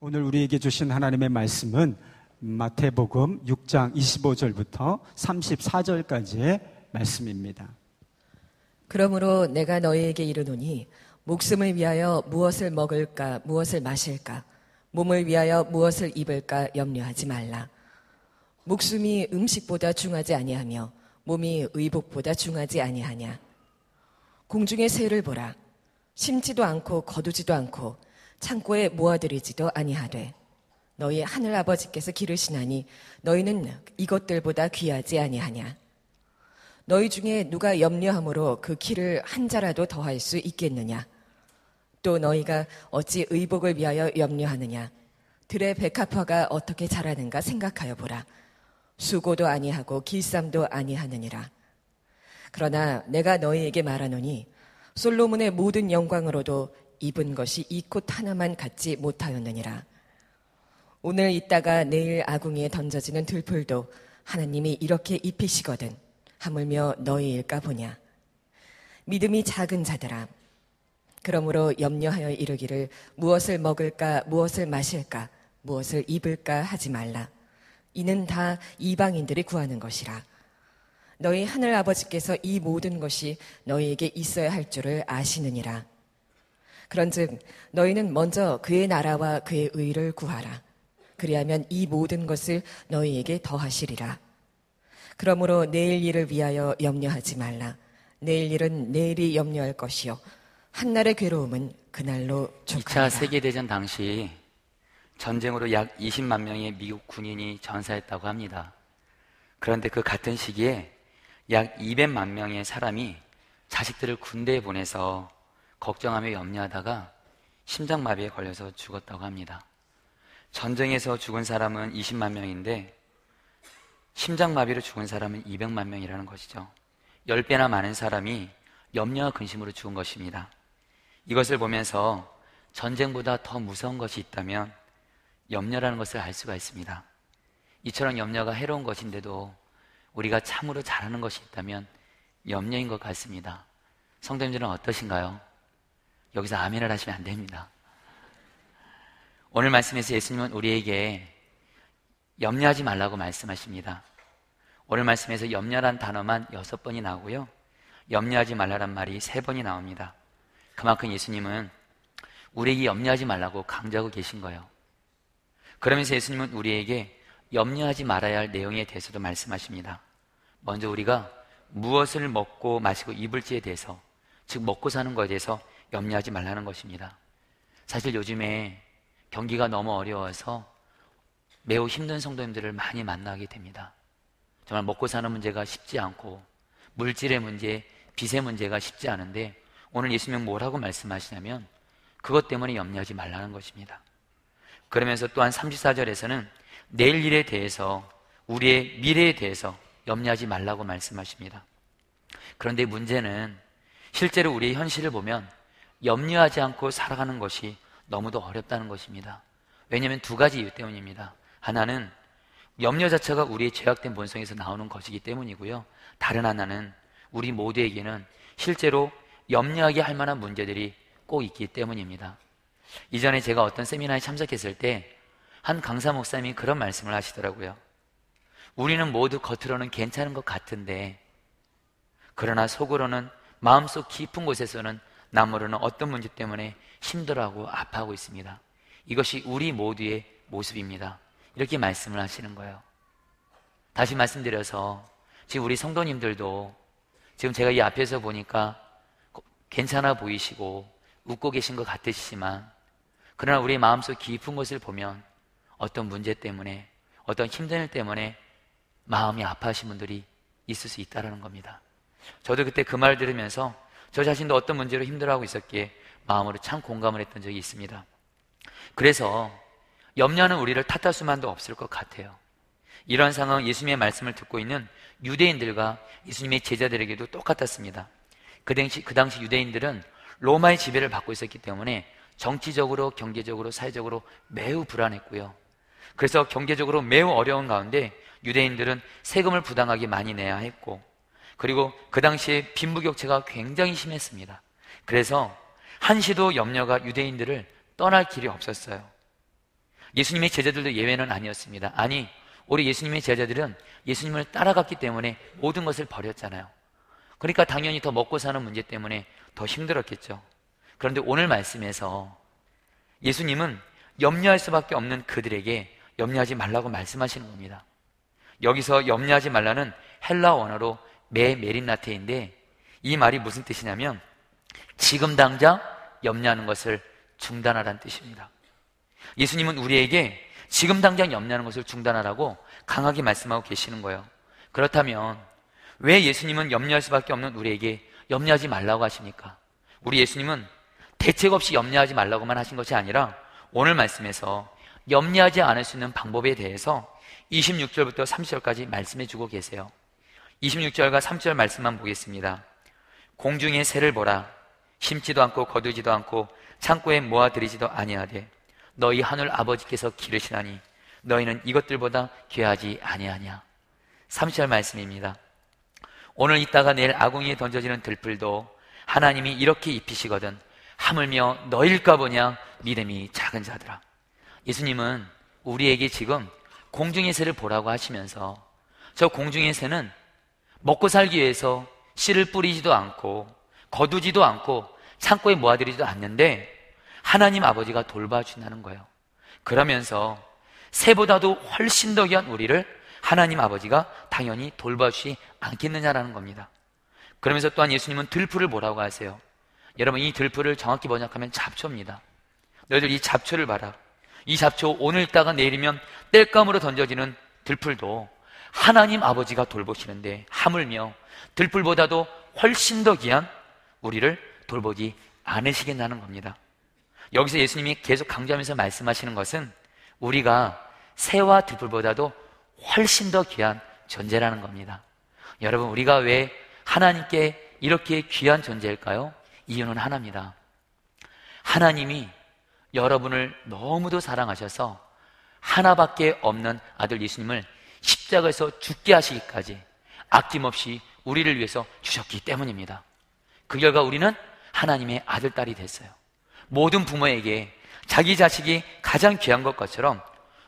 오늘 우리에게 주신 하나님의 말씀은 마태복음 6장 25절부터 34절까지의 말씀입니다. 그러므로 내가 너희에게 이르노니 목숨을 위하여 무엇을 먹을까 무엇을 마실까 몸을 위하여 무엇을 입을까 염려하지 말라. 목숨이 음식보다 중하지 아니하며 몸이 의복보다 중하지 아니하냐. 공중의 새를 보라. 심지도 않고 거두지도 않고 창고에 모아들이지도 아니하되 너희 하늘 아버지께서 기르시나니 너희는 이것들보다 귀하지 아니하냐. 너희 중에 누가 염려함으로 그 키를 한 자라도 더할 수 있겠느냐. 또 너희가 어찌 의복을 위하여 염려하느냐. 들의 백합화가 어떻게 자라는가 생각하여 보라. 수고도 아니하고 길쌈도 아니하느니라. 그러나 내가 너희에게 말하노니 솔로몬의 모든 영광으로도 입은 것이 이 꽃 하나만 갖지 못하였느니라. 오늘 있다가 내일 아궁이에 던져지는 들풀도 하나님이 이렇게 입히시거든 하물며 너희일까 보냐. 믿음이 작은 자들아. 그러므로 염려하여 이르기를 무엇을 먹을까, 무엇을 마실까, 무엇을 입을까 하지 말라. 이는 다 이방인들이 구하는 것이라. 너희 하늘 아버지께서 이 모든 것이 너희에게 있어야 할 줄을 아시느니라. 그런즉 너희는 먼저 그의 나라와 그의 의를 구하라. 그리하면 이 모든 것을 너희에게 더하시리라. 그러므로 내일 일을 위하여 염려하지 말라. 내일 일은 내일이 염려할 것이요. 한날의 괴로움은 그날로 족하리라. 2차 세계대전 당시 전쟁으로 약 20만 명의 미국 군인이 전사했다고 합니다. 그런데 그 같은 시기에 약 200만 명의 사람이 자식들을 군대에 보내서 걱정하며 염려하다가 심장마비에 걸려서 죽었다고 합니다. 전쟁에서 죽은 사람은 20만 명인데 심장마비로 죽은 사람은 200만 명이라는 것이죠. 10배나 많은 사람이 염려와 근심으로 죽은 것입니다. 이것을 보면서 전쟁보다 더 무서운 것이 있다면 염려라는 것을 알 수가 있습니다. 이처럼 염려가 해로운 것인데도 우리가 참으로 잘하는 것이 있다면 염려인 것 같습니다. 성도님들은 어떠신가요? 여기서 아멘을 하시면 안 됩니다. 오늘 말씀에서 예수님은 우리에게 염려하지 말라고 말씀하십니다. 오늘 말씀에서 염려란 단어만 여섯 번이 나오고요. 염려하지 말라란 말이 세 번이 나옵니다. 그만큼 예수님은 우리에게 염려하지 말라고 강조하고 계신 거예요. 그러면서 예수님은 우리에게 염려하지 말아야 할 내용에 대해서도 말씀하십니다. 먼저 우리가 무엇을 먹고 마시고 입을지에 대해서, 즉 먹고 사는 것에 대해서 염려하지 말라는 것입니다. 사실 요즘에 경기가 너무 어려워서 매우 힘든 성도님들을 많이 만나게 됩니다. 정말 먹고 사는 문제가 쉽지 않고 물질의 문제, 빚의 문제가 쉽지 않은데 오늘 예수님 뭐라고 말씀하시냐면 그것 때문에 염려하지 말라는 것입니다. 그러면서 또한 34절에서는 내일 일에 대해서 우리의 미래에 대해서 염려하지 말라고 말씀하십니다. 그런데 문제는 실제로 우리의 현실을 보면 염려하지 않고 살아가는 것이 너무도 어렵다는 것입니다. 왜냐하면 두 가지 이유 때문입니다. 하나는 염려 자체가 우리의 죄악된 본성에서 나오는 것이기 때문이고요. 다른 하나는 우리 모두에게는 실제로 염려하게 할 만한 문제들이 꼭 있기 때문입니다. 이전에 제가 어떤 세미나에 참석했을 때 한 강사 목사님이 그런 말씀을 하시더라고요. 우리는 모두 겉으로는 괜찮은 것 같은데 그러나 속으로는 마음속 깊은 곳에서는 남으로는 어떤 문제 때문에 힘들어하고 아파하고 있습니다. 이것이 우리 모두의 모습입니다. 이렇게 말씀을 하시는 거예요. 다시 말씀드려서 지금 우리 성도님들도 지금 제가 이 앞에서 보니까 괜찮아 보이시고 웃고 계신 것 같으시지만 그러나 우리 마음속 깊은 곳을 보면 어떤 문제 때문에 어떤 힘든 일 때문에 마음이 아파하신 분들이 있을 수 있다는 겁니다. 저도 그때 그 말 들으면서 저 자신도 어떤 문제로 힘들어하고 있었기에 마음으로 참 공감을 했던 적이 있습니다. 그래서 염려는 우리를 탓할 수만도 없을 것 같아요. 이런 상황 예수님의 말씀을 듣고 있는 유대인들과 예수님의 제자들에게도 똑같았습니다. 그 당시, 그 당시 유대인들은 로마의 지배를 받고 있었기 때문에 정치적으로, 경제적으로, 사회적으로 매우 불안했고요. 그래서 경제적으로 매우 어려운 가운데 유대인들은 세금을 부당하게 많이 내야 했고, 그리고 그 당시에 빈부격차가 굉장히 심했습니다. 그래서 한시도 염려가 유대인들을 떠날 길이 없었어요. 예수님의 제자들도 예외는 아니었습니다. 아니, 우리 예수님의 제자들은 예수님을 따라갔기 때문에 모든 것을 버렸잖아요. 그러니까 당연히 더 먹고 사는 문제 때문에 더 힘들었겠죠. 그런데 오늘 말씀에서 예수님은 염려할 수밖에 없는 그들에게 염려하지 말라고 말씀하시는 겁니다. 여기서 염려하지 말라는 헬라 원어로 메 메린나테인데 이 말이 무슨 뜻이냐면 지금 당장 염려하는 것을 중단하라는 뜻입니다. 예수님은 우리에게 지금 당장 염려하는 것을 중단하라고 강하게 말씀하고 계시는 거예요. 그렇다면 왜 예수님은 염려할 수밖에 없는 우리에게 염려하지 말라고 하십니까? 우리 예수님은 대책 없이 염려하지 말라고만 하신 것이 아니라 오늘 말씀에서 염려하지 않을 수 있는 방법에 대해서 26절부터 30절까지 말씀해 주고 계세요. 26절과 3절 말씀만 보겠습니다. 공중의 새를 보라. 심지도 않고 거두지도 않고 창고에 모아들이지도 아니하되 너희 하늘 아버지께서 기르시나니 너희는 이것들보다 귀하지 아니하냐. 30절 말씀입니다. 오늘 있다가 내일 아궁이에 던져지는 들풀도 하나님이 이렇게 입히시거든 하물며 너일까 보냐 믿음이 작은 자들아. 예수님은 우리에게 지금 공중의 새를 보라고 하시면서 저 공중의 새는 먹고 살기 위해서 씨를 뿌리지도 않고 거두지도 않고 창고에 모아들이지도 않는데 하나님 아버지가 돌봐준다는 거예요. 그러면서 새보다도 훨씬 더 귀한 우리를 하나님 아버지가 당연히 돌봐주지 않겠느냐라는 겁니다. 그러면서 또한 예수님은 들풀을 뭐라고 하세요? 여러분 이 들풀을 정확히 번역하면 잡초입니다. 너희들 이 잡초를 봐라. 이 잡초 오늘 있다가 내일이면 땔감으로 던져지는 들풀도 하나님 아버지가 돌보시는데 하물며 들풀보다도 훨씬 더 귀한 우리를 돌보지 않으시겠다는 겁니다. 여기서 예수님이 계속 강조하면서 말씀하시는 것은 우리가 새와 들풀보다도 훨씬 더 귀한 존재라는 겁니다. 여러분, 우리가 왜 하나님께 이렇게 귀한 존재일까요? 이유는 하나입니다. 하나님이 여러분을 너무도 사랑하셔서 하나밖에 없는 아들 예수님을 십자가에서 죽게 하시기까지 아낌없이 우리를 위해서 주셨기 때문입니다. 그 결과 우리는 하나님의 아들, 딸이 됐어요. 모든 부모에게 자기 자식이 가장 귀한 것처럼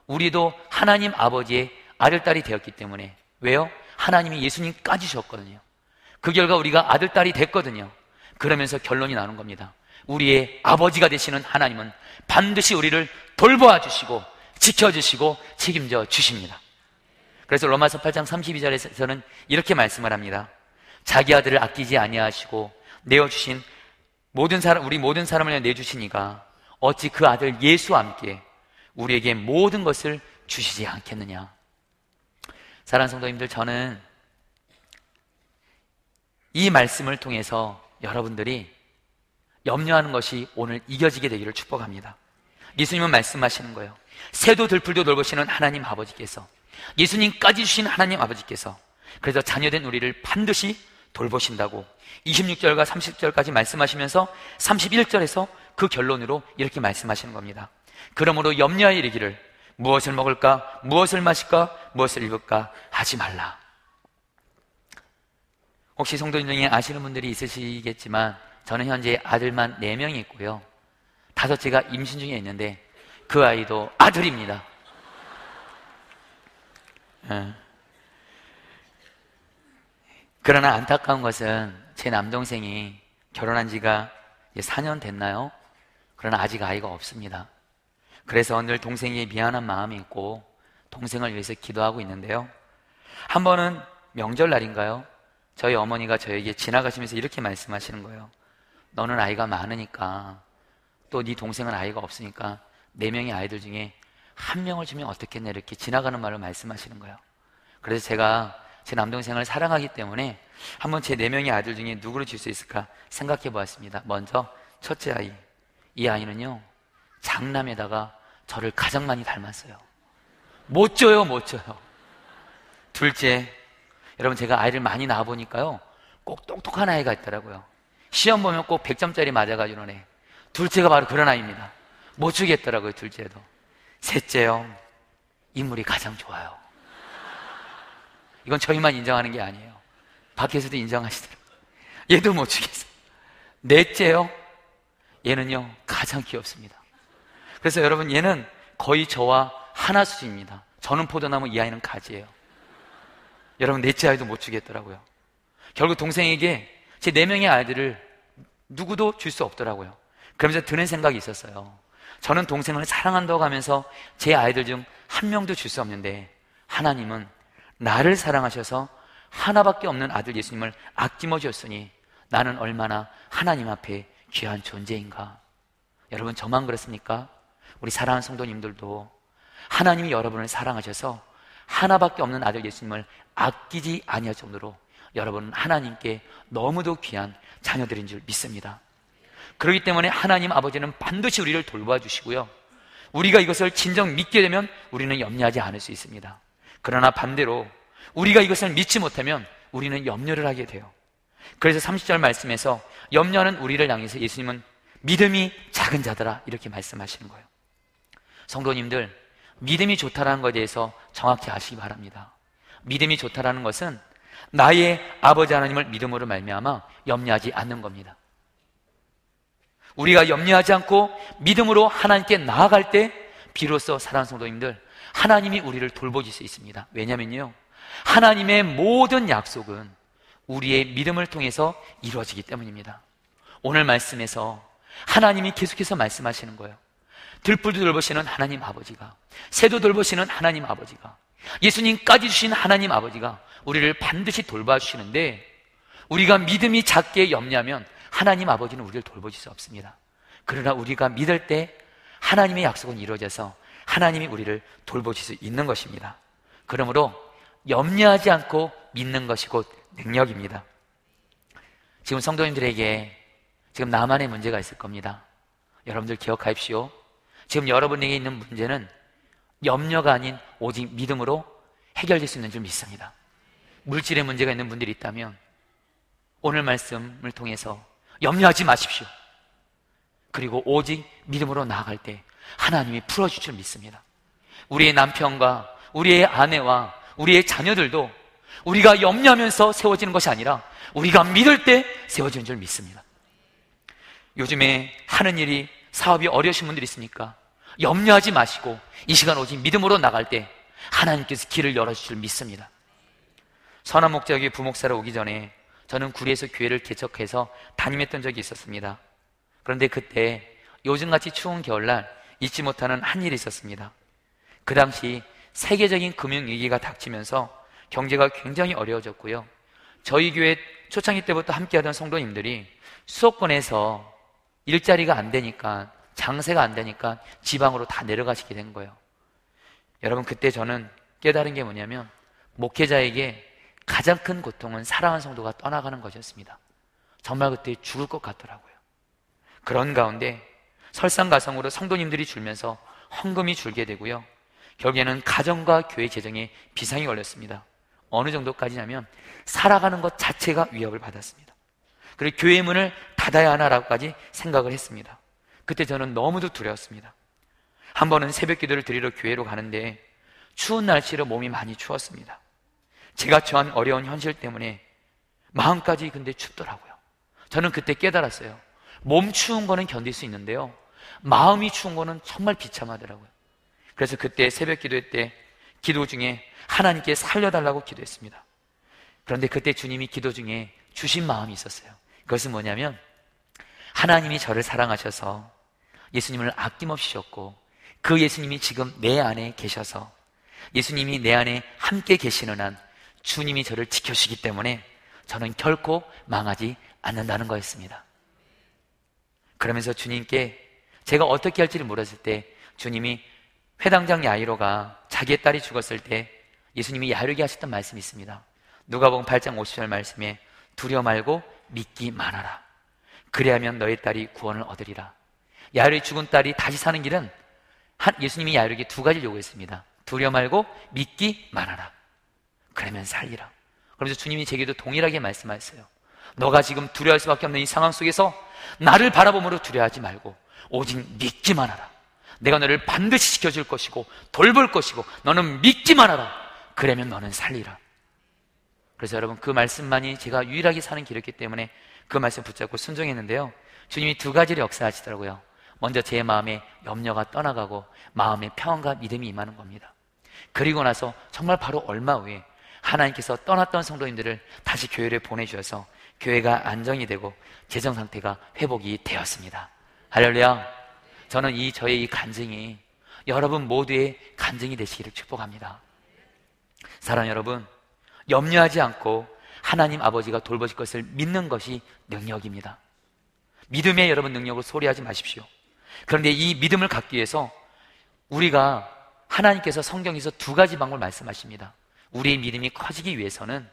우리도 하나님 아버지의 아들, 딸이 되었기 때문에 왜요? 하나님이 예수님까지 주셨거든요. 그 결과 우리가 아들, 딸이 됐거든요. 그러면서 결론이 나는 겁니다. 우리의 아버지가 되시는 하나님은 반드시 우리를 돌보아 주시고 지켜주시고 책임져 주십니다. 그래서 로마서 8장 32절에서는 이렇게 말씀을 합니다. 자기 아들을 아끼지 아니하시고 내어 주신 모든 사람, 우리 모든 사람을 내 주시니까 어찌 그 아들 예수와 함께 우리에게 모든 것을 주시지 않겠느냐. 사랑하는 성도님들, 저는 이 말씀을 통해서 여러분들이 염려하는 것이 오늘 이겨지게 되기를 축복합니다. 예수님은 말씀하시는 거예요. 새도 들풀도 돌보시는 하나님 아버지께서 예수님까지 주신 하나님 아버지께서 그래서 자녀된 우리를 반드시 돌보신다고 26절과 30절까지 말씀하시면서 31절에서 그 결론으로 이렇게 말씀하시는 겁니다. 그러므로 염려하여 이르기를 무엇을 먹을까, 무엇을 마실까, 무엇을 입을까 하지 말라. 혹시 성도님 중에 아시는 분들이 있으시겠지만 저는 현재 아들만 4명이 있고요. 다섯째가 임신 중에 있는데 그 아이도 아들입니다. 예. 그러나 안타까운 것은 제 남동생이 결혼한 지가 4년 됐나요? 그러나 아직 아이가 없습니다. 그래서 늘 동생이 미안한 마음이 있고 동생을 위해서 기도하고 있는데요. 한 번은 명절날인가요? 저희 어머니가 저에게 지나가시면서 이렇게 말씀하시는 거예요. 너는 아이가 많으니까 또 네 동생은 아이가 없으니까 네 명의 아이들 중에 한 명을 주면 어떻겠냐 이렇게 지나가는 말을 말씀하시는 거예요. 그래서 제가 제 남동생을 사랑하기 때문에 한번 제 네 명의 아들 중에 누구를 줄 수 있을까 생각해 보았습니다. 먼저 첫째 아이. 이 아이는요, 장남에다가 저를 가장 많이 닮았어요. 못 줘요, 못 줘요. 둘째, 여러분 제가 아이를 많이 낳아 보니까요, 꼭 똑똑한 아이가 있더라고요. 시험 보면 꼭 100점짜리 맞아 가지고 애. 둘째가 바로 그런 아이입니다. 못 주겠더라고요, 둘째도. 셋째요, 인물이 가장 좋아요. 이건 저희만 인정하는 게 아니에요. 밖에서도 인정하시더라고요. 얘도 못 주겠어요. 넷째요, 얘는요, 가장 귀엽습니다. 그래서 여러분, 얘는 거의 저와 하나 수준입니다. 저는 포도나무, 이 아이는 가지예요. 여러분, 넷째 아이도 못 주겠더라고요. 결국 동생에게 제 네 명의 아이들을 누구도 줄 수 없더라고요. 그러면서 드는 생각이 있었어요. 저는 동생을 사랑한다고 하면서 제 아이들 중 한 명도 줄 수 없는데 하나님은 나를 사랑하셔서 하나밖에 없는 아들 예수님을 아낌어 주었으니 나는 얼마나 하나님 앞에 귀한 존재인가. 여러분 저만 그렇습니까? 우리 사랑하는 성도님들도 하나님이 여러분을 사랑하셔서 하나밖에 없는 아들 예수님을 아끼지 아니할 정도로 여러분은 하나님께 너무도 귀한 자녀들인 줄 믿습니다. 그렇기 때문에 하나님 아버지는 반드시 우리를 돌봐 주시고요. 우리가 이것을 진정 믿게 되면 우리는 염려하지 않을 수 있습니다. 그러나 반대로 우리가 이것을 믿지 못하면 우리는 염려를 하게 돼요. 그래서 30절 말씀에서 염려하는 우리를 향해서 예수님은 믿음이 작은 자들아 이렇게 말씀하시는 거예요. 성도님들, 믿음이 좋다라는 것에 대해서 정확히 아시기 바랍니다. 믿음이 좋다라는 것은 나의 아버지 하나님을 믿음으로 말미암아 염려하지 않는 겁니다. 우리가 염려하지 않고 믿음으로 하나님께 나아갈 때 비로소 사랑하는 성도님들 하나님이 우리를 돌보실 수 있습니다. 왜냐면요. 하나님의 모든 약속은 우리의 믿음을 통해서 이루어지기 때문입니다. 오늘 말씀에서 하나님이 계속해서 말씀하시는 거예요. 들불도 돌보시는 하나님 아버지가, 새도 돌보시는 하나님 아버지가, 예수님까지 주신 하나님 아버지가 우리를 반드시 돌봐주시는데 우리가 믿음이 작게 염려하면 하나님 아버지는 우리를 돌보실 수 없습니다. 그러나 우리가 믿을 때 하나님의 약속은 이루어져서 하나님이 우리를 돌보실 수 있는 것입니다. 그러므로 염려하지 않고 믿는 것이 곧 능력입니다. 지금 성도님들에게 지금 나만의 문제가 있을 겁니다. 여러분들 기억하십시오. 지금 여러분에게 있는 문제는 염려가 아닌 오직 믿음으로 해결될 수 있는 줄 믿습니다. 물질의 문제가 있는 분들이 있다면 오늘 말씀을 통해서 염려하지 마십시오. 그리고 오직 믿음으로 나아갈 때 하나님이 풀어줄 줄 믿습니다. 우리의 남편과 우리의 아내와 우리의 자녀들도 우리가 염려하면서 세워지는 것이 아니라 우리가 믿을 때 세워지는 줄 믿습니다. 요즘에 하는 일이 사업이 어려우신 분들이 있으니까 염려하지 마시고 이 시간 오직 믿음으로 나갈 때 하나님께서 길을 열어주실 줄 믿습니다. 선한 목적이 부목사로 오기 전에 저는 구리에서 교회를 개척해서 담임했던 적이 있었습니다. 그런데 그때 요즘같이 추운 겨울날 잊지 못하는 한 일이 있었습니다. 그 당시 세계적인 금융위기가 닥치면서 경제가 굉장히 어려워졌고요. 저희 교회 초창기 때부터 함께하던 성도님들이 수도권에서 일자리가 안 되니까 장세가 안 되니까 지방으로 다 내려가시게 된 거예요. 여러분 그때 저는 깨달은 게 뭐냐면 목회자에게 가장 큰 고통은 사랑하는 성도가 떠나가는 것이었습니다. 정말 그때 죽을 것 같더라고요. 그런 가운데 설상가성으로 성도님들이 줄면서 헌금이 줄게 되고요. 결국에는 가정과 교회 재정에 비상이 걸렸습니다. 어느 정도까지냐면 살아가는 것 자체가 위협을 받았습니다. 그리고 교회 문을 닫아야 하나라고까지 생각을 했습니다. 그때 저는 너무도 두려웠습니다. 한 번은 새벽 기도를 드리러 교회로 가는데 추운 날씨로 몸이 많이 추웠습니다. 제가 처한 어려운 현실 때문에 마음까지 근데 춥더라고요. 저는 그때 깨달았어요. 몸 추운 거는 견딜 수 있는데요. 마음이 추운 거는 정말 비참하더라고요. 그래서 그때 새벽 기도회 때 기도 중에 하나님께 살려달라고 기도했습니다. 그런데 그때 주님이 기도 중에 주신 마음이 있었어요. 그것은 뭐냐면 하나님이 저를 사랑하셔서 예수님을 아낌없이 셨고 그 예수님이 지금 내 안에 계셔서 예수님이 내 안에 함께 계시는 한 주님이 저를 지켜주시기 때문에 저는 결코 망하지 않는다는 거였습니다. 그러면서 주님께 제가 어떻게 할지를 물었을 때 주님이 회당장 야이로가 자기의 딸이 죽었을 때 예수님이 야르게 하셨던 말씀이 있습니다. 누가복음 8장 50절 말씀에 두려 말고 믿기 만하라. 그래야면 너의 딸이 구원을 얻으리라. 야이로의 죽은 딸이 다시 사는 길은 예수님이 야이로에게 두 가지를 요구했습니다. 두려 말고 믿기 만하라. 그러면 살리라. 그러면서 주님이 제게도 동일하게 말씀하셨어요. 너가 지금 두려워할 수밖에 없는 이 상황 속에서 나를 바라보므로 두려워하지 말고 오직 믿기만 하라. 내가 너를 반드시 지켜줄 것이고 돌볼 것이고 너는 믿기만 하라. 그러면 너는 살리라. 그래서 여러분 그 말씀만이 제가 유일하게 사는 길이었기 때문에 그 말씀 붙잡고 순종했는데요. 주님이 두 가지를 역사하시더라고요. 먼저 제 마음에 염려가 떠나가고 마음에 평안과 믿음이 임하는 겁니다. 그리고 나서 정말 바로 얼마 후에 하나님께서 떠났던 성도님들을 다시 교회를 보내주셔서 교회가 안정이 되고 재정 상태가 회복이 되었습니다. 할렐루야. 저는 이 저의 이 간증이 여러분 모두의 간증이 되시기를 축복합니다. 사랑 여러분, 염려하지 않고 하나님 아버지가 돌보실 것을 믿는 것이 능력입니다. 믿음의 여러분 능력을 소리하지 마십시오. 그런데 이 믿음을 갖기 위해서 우리가 하나님께서 성경에서 두 가지 방법을 말씀하십니다. 우리의 믿음이 커지기 위해서는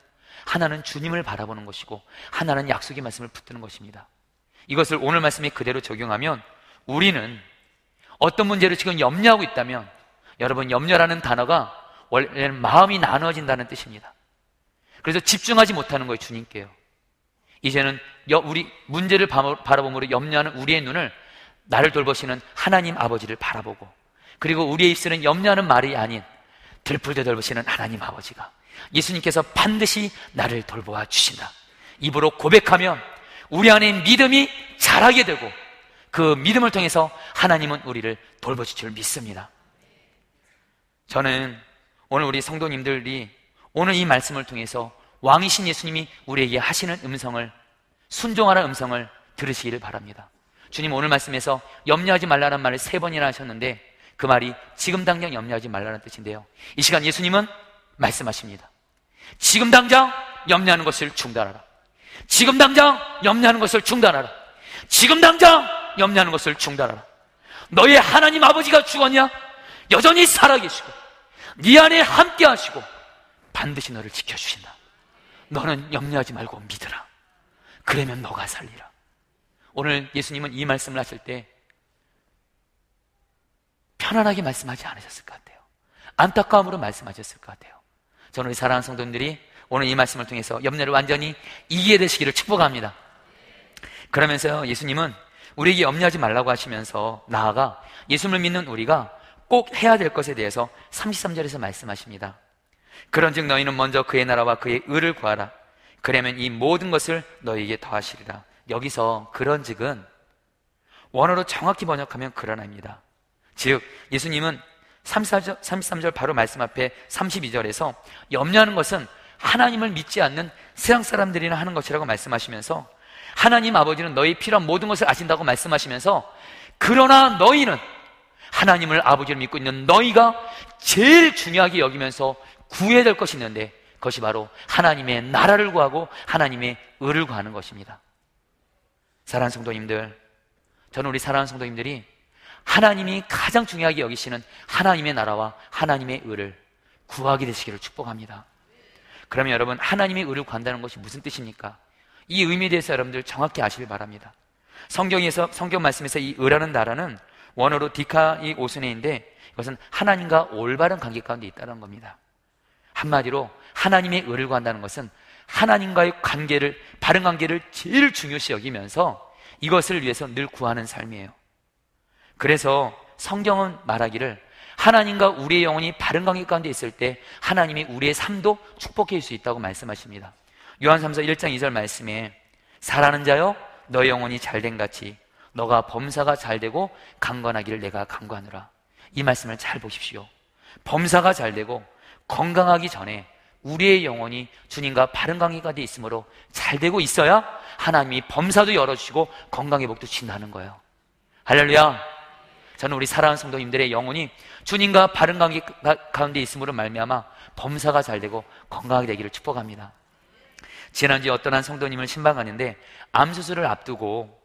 하나는 주님을 바라보는 것이고 하나는 약속의 말씀을 붙드는 것입니다. 이것을 오늘 말씀에 그대로 적용하면 우리는 어떤 문제를 지금 염려하고 있다면 여러분 염려라는 단어가 원래는 마음이 나눠진다는 뜻입니다. 그래서 집중하지 못하는 거예요, 주님께요. 이제는 우리 문제를 바라봄으로 염려하는 우리의 눈을 나를 돌보시는 하나님 아버지를 바라보고 그리고 우리의 입술은 염려하는 말이 아닌 들풀도 돌보시는 하나님 아버지가 예수님께서 반드시 나를 돌보아 주신다. 입으로 고백하면 우리 안에 믿음이 자라게 되고 그 믿음을 통해서 하나님은 우리를 돌보실 줄 믿습니다. 저는 오늘 우리 성도님들이 오늘 이 말씀을 통해서 왕이신 예수님이 우리에게 하시는 음성을 순종하라 음성을 들으시기를 바랍니다. 주님 오늘 말씀에서 염려하지 말라는 말을 세 번이나 하셨는데 그 말이 지금 당장 염려하지 말라는 뜻인데요. 이 시간 예수님은 말씀하십니다. 지금 당장 염려하는 것을 중단하라. 지금 당장 염려하는 것을 중단하라. 지금 당장 염려하는 것을 중단하라. 너의 하나님 아버지가 죽었냐? 여전히 살아계시고 네 안에 함께 하시고 반드시 너를 지켜주신다. 너는 염려하지 말고 믿으라. 그러면 너가 살리라. 오늘 예수님은 이 말씀을 하실 때 편안하게 말씀하지 않으셨을 것 같아요. 안타까움으로 말씀하셨을 것 같아요. 저는 우리 사랑하는 성도님들이 오늘 이 말씀을 통해서 염려를 완전히 이기게 되시기를 축복합니다. 그러면서 예수님은 우리에게 염려하지 말라고 하시면서 나아가 예수님을 믿는 우리가 꼭 해야 될 것에 대해서 33절에서 말씀하십니다. 그런즉 너희는 먼저 그의 나라와 그의 의를 구하라. 그러면 이 모든 것을 너희에게 더하시리라. 여기서 그런즉은 원어로 정확히 번역하면 그러나입니다. 즉 예수님은 33절, 33절 바로 말씀 앞에 32절에서 염려하는 것은 하나님을 믿지 않는 세상 사람들이나 하는 것이라고 말씀하시면서 하나님 아버지는 너희 필요한 모든 것을 아신다고 말씀하시면서 그러나 너희는 하나님을 아버지를 믿고 있는 너희가 제일 중요하게 여기면서 구해야 될 것이 있는데 그것이 바로 하나님의 나라를 구하고 하나님의 의를 구하는 것입니다. 사랑하는 성도님들, 저는 우리 사랑하는 성도님들이 하나님이 가장 중요하게 여기시는 하나님의 나라와 하나님의 의를 구하게 되시기를 축복합니다. 그러면 여러분, 하나님의 의를 구한다는 것이 무슨 뜻입니까? 이 의미에 대해서 여러분들 정확히 아시길 바랍니다. 성경에서, 성경 말씀에서 이 의라는 나라는 원어로 디카 이 오스네인데 이것은 하나님과 올바른 관계 가운데 있다는 겁니다. 한마디로 하나님의 의를 구한다는 것은 하나님과의 관계를, 바른 관계를 제일 중요시 여기면서 이것을 위해서 늘 구하는 삶이에요. 그래서 성경은 말하기를 하나님과 우리의 영혼이 바른 관계 가운데 있을 때 하나님이 우리의 삶도 축복해 줄 수 있다고 말씀하십니다. 요한 3서 1장 2절 말씀에 사랑하는 자여 너의 영혼이 잘된 같이 너가 범사가 잘되고 강건하기를 내가 강구하노라. 이 말씀을 잘 보십시오. 범사가 잘되고 건강하기 전에 우리의 영혼이 주님과 바른 관계 가운데 있으므로 잘되고 있어야 하나님이 범사도 열어주시고 건강의 복도 주신다는 거예요. 할렐루야. 저는 우리 사랑하는 성도님들의 영혼이 주님과 바른 관계 가운데 있음으로 말미암아 범사가 잘 되고 건강하게 되기를 축복합니다. 지난주에 어떤 한 성도님을 신방하는데 암 수술을 앞두고